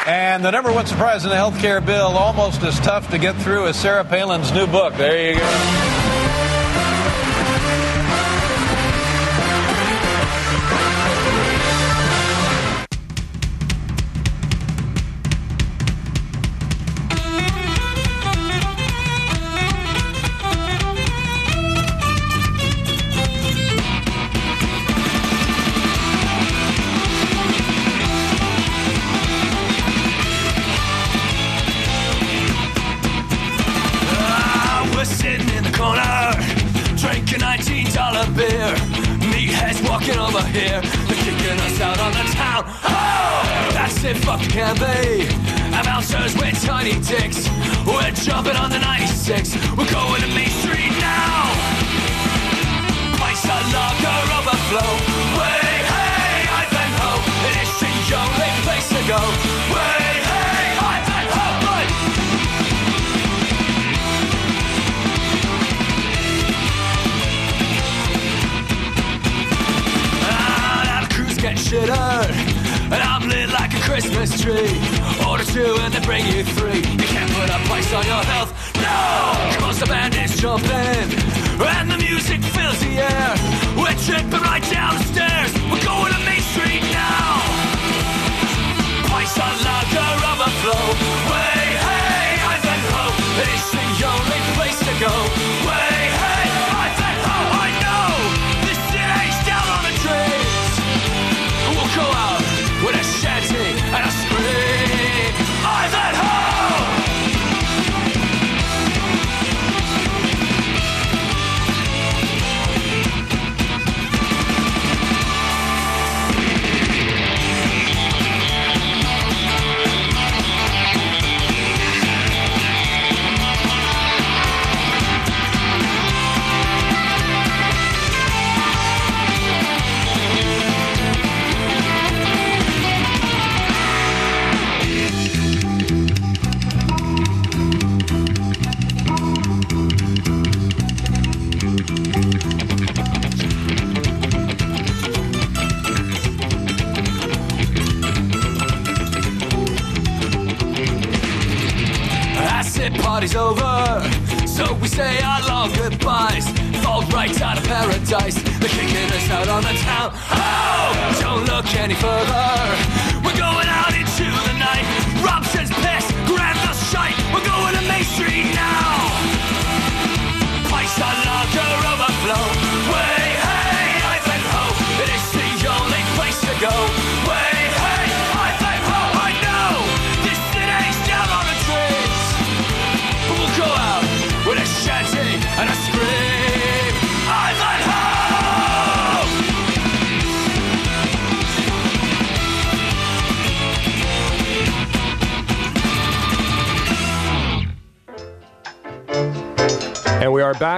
And the number one surprise in the health care bill, almost as tough to get through as Sarah Palin's new book. There you go.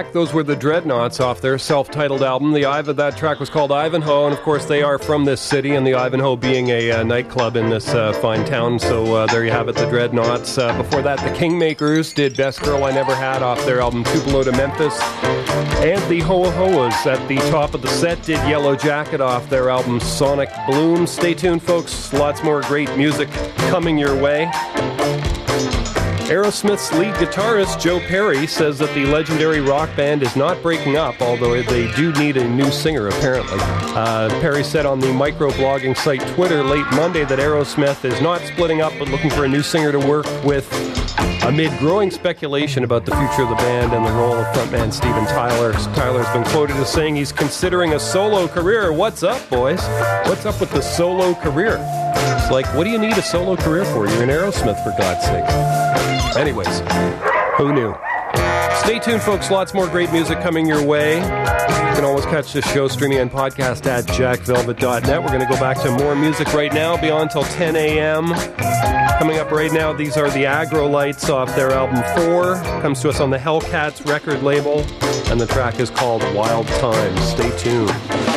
Back. Those were the Dreadnoughts off their self titled album. The Iva, that track was called Ivanhoe, and of course, they are from this city, and the Ivanhoe being a uh, nightclub in this uh, fine town. So uh, there you have it, the Dreadnoughts. Uh, before that, the Kingmakers did Best Girl I Never Had off their album Tupelo to Memphis. And the Hoa Hoas at the top of the set did Yellow Jacket off their album Sonic Bloom. Stay tuned, folks. Lots more great music coming your way. Aerosmith's lead guitarist Joe Perry says that the legendary rock band is not breaking up, although they do need a new singer, apparently. Uh, Perry said on the microblogging site Twitter late Monday that Aerosmith is not splitting up but looking for a new singer to work with amid growing speculation about the future of the band and the role of frontman Steven Tyler. Tyler's been quoted as saying he's considering a solo career. What's up, boys? What's up with the solo career? It's like, what do you need a solo career for? You're in Aerosmith, for God's sake. Anyways, who knew? Stay tuned, folks. Lots more great music coming your way. You can always catch this show streaming and podcast at jackvelvet.net. We're going to go back to more music right now, be on till 10 a.m. Coming up right now, these are the Aggrolites off their album 4. Comes to us on the Hellcats record label, and the track is called Wild Times. Stay tuned.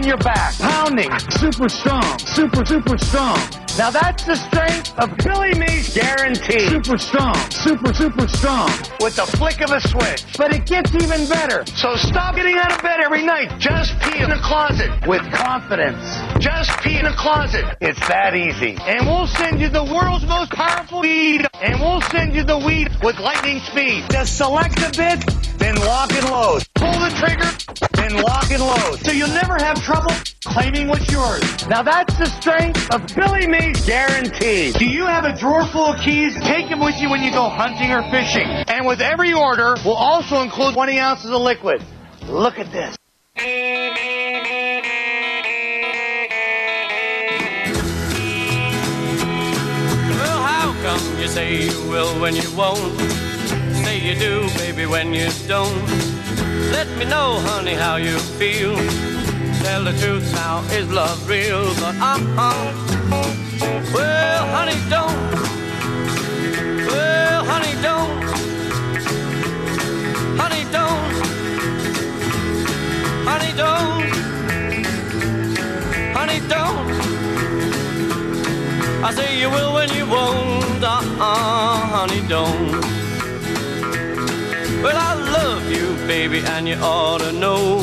Breaking your back, pounding, super strong, super, super strong. Now that's the strength of Billy Mays guarantee. Super strong, super, super strong. With the flick of a switch. But it gets even better. So stop getting out of bed every night. Just pee in the closet with confidence. Just pee in the closet. It's that easy. And we'll send you the world's most powerful weed. And we'll send you the weed with lightning speed. Just select a bit, then lock and load. Pull the trigger, then lock and load. So you'll never have trouble claiming what's yours. Now that's the strength of Billy Mays guarantee. Do you have a drawer full of keys? Take them with you when you go hunting or fishing. And with every order, we'll also include 20 ounces of liquid. Look at this. Well, how come you say you will when you won't? Say you do, baby, when you don't. Let me know, honey, how you feel. Tell the truth now, is love real? But uh-uh. Well, honey, don't. Well, honey, don't. Honey, don't. Honey, don't. Honey, don't. I say you will when you won't. Uh-uh, honey, don't. Well, I love you, baby, and you ought to know.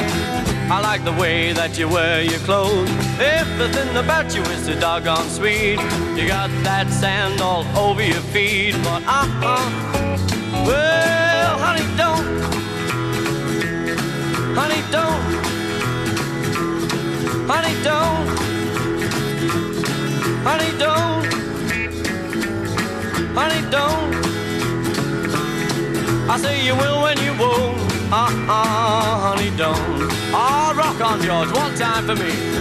I like the way that you wear your clothes. Everything about you is so doggone sweet. You got that sand all over your feet, but uh-uh. Well, honey, don't. Honey, don't. Honey, don't. Honey, don't. Honey, don't. I say you will when you won't. Uh-uh, honey, don't. Ah, rock on, George, one time for me.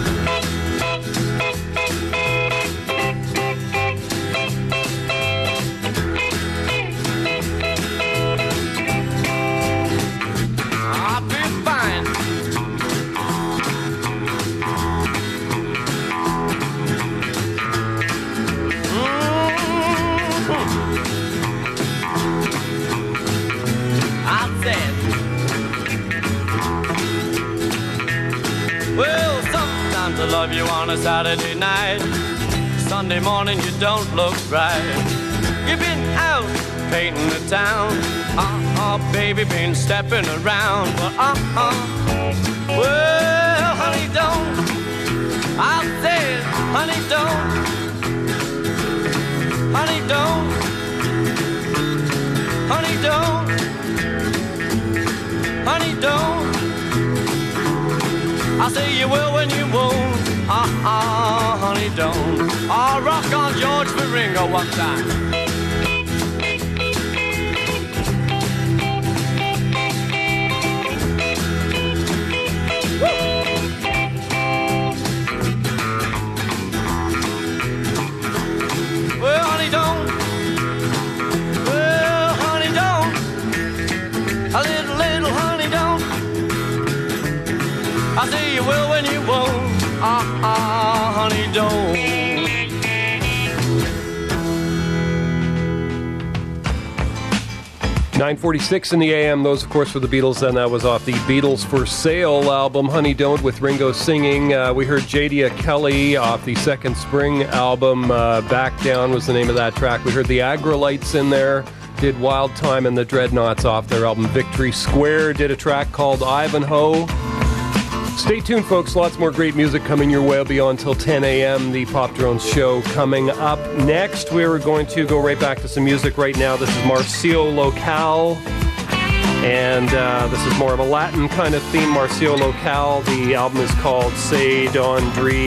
Sunday morning you don't look right. You've been out painting the town. Uh-uh, baby, been stepping around. But uh-uh, well, honey, don't. I said, honey, don't. Honey, don't. Honey, don't. Honey, don't. I say you will when you won't. Uh-uh, honey, don't. I'll rock on George Ringo one time. Well, honey, don't. Well, honey, don't. A little, little honey, don't. I say you will when you won't. Uh-uh, honey, don't. 946 in the AM. Those, of course, were the Beatles. Then that was off the Beatles for Sale album, Honey Don't, with Ringo singing. Uh, we heard Jadea Kelly off the Second Spring album. Uh, Back Down was the name of that track. We heard the Aggrolites in there. Did Wild Time and the Dreadnoughts off their album Victory Square. Did a track called Ivanhoe. Stay tuned, folks. Lots more great music coming your way. It'll be on until 10 a.m. The Pop Drones show coming up next. We're going to go right back to some music right now. This is Marcio Local. And uh, this is more of a Latin kind of theme, Marcio Local. The album is called Say Don Dre,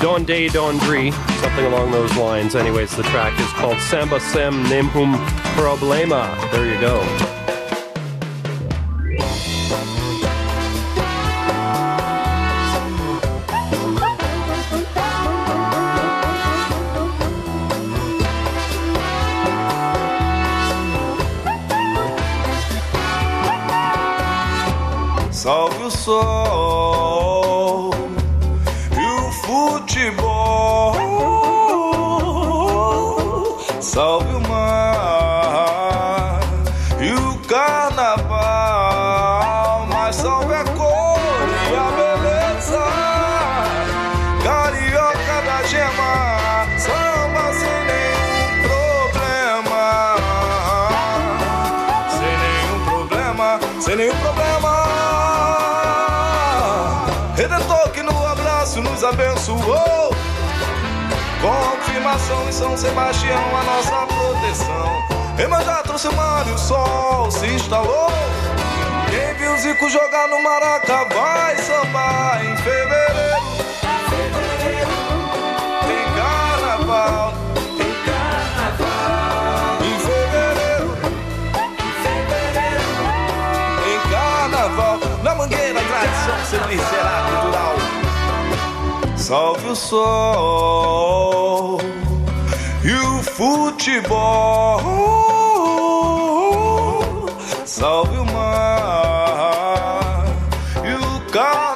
Don Day Don Dre, something along those lines. Anyways, the track is called Samba Sem Nenhum Problema. There you go. Salve São e São Sebastião a nossa proteção. Emanjá trouxe o mário o sol se instalou. Quem viu Zico jogar no Maraca vai sambar em fevereiro. fevereiro. Tem carnaval. Tem carnaval. Em fevereiro. fevereiro. Tem carnaval. Na mangueira, tradição, sempre será natural. Salve o sol. Futebol, uh, uh, uh, salve o mar e o carro.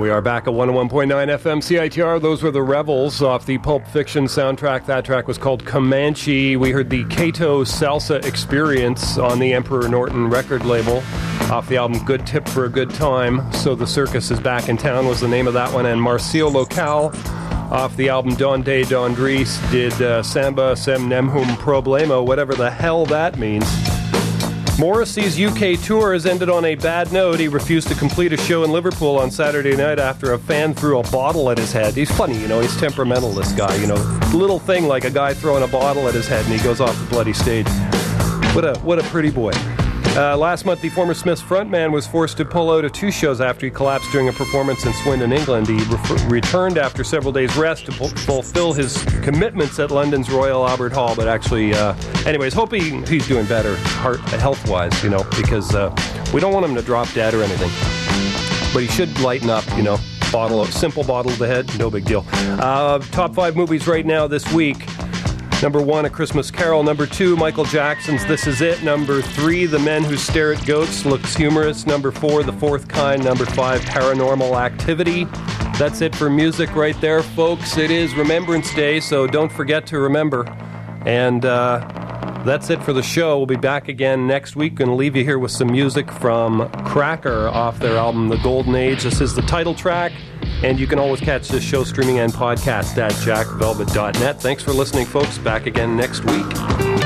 And we are back at 101.9 FM CITR. Those were the Revels off the Pulp Fiction soundtrack. That track was called Comanche. We heard the Cato Salsa Experience on the Emperor Norton record label off the album Good Tip for a Good Time. So the Circus is Back in Town was the name of that one. And Marcio Local off the album Don Day Don Dries did uh, Samba Sem Nenhum Problema, whatever the hell that means. Morrissey's UK tour has ended on a bad note. He refused to complete a show in Liverpool on Saturday night after a fan threw a bottle at his head. He's funny, you know, he's temperamental, this guy, you know. Little thing like a guy throwing a bottle at his head and he goes off the bloody stage. What a what a pretty boy. Uh, last month, the former Smiths frontman was forced to pull out of two shows after he collapsed during a performance in Swindon, England. He re- returned after several days' rest to fu- fulfill his commitments at London's Royal Albert Hall. But actually, uh, anyways, hoping he's doing better heart health wise, you know, because uh, we don't want him to drop dead or anything. But he should lighten up, you know. Bottle of simple bottle of the head, no big deal. Uh, top five movies right now this week. Number one, A Christmas Carol. Number two, Michael Jackson's This Is It. Number three, The Men Who Stare at Goats looks humorous. Number four, The Fourth Kind. Number five, Paranormal Activity. That's it for music right there, folks. It is Remembrance Day, so don't forget to remember. And uh, that's it for the show. We'll be back again next week. Going to leave you here with some music from Cracker off their album The Golden Age. This is the title track. And you can always catch this show streaming and podcast at jackvelvet.net. Thanks for listening, folks. Back again next week.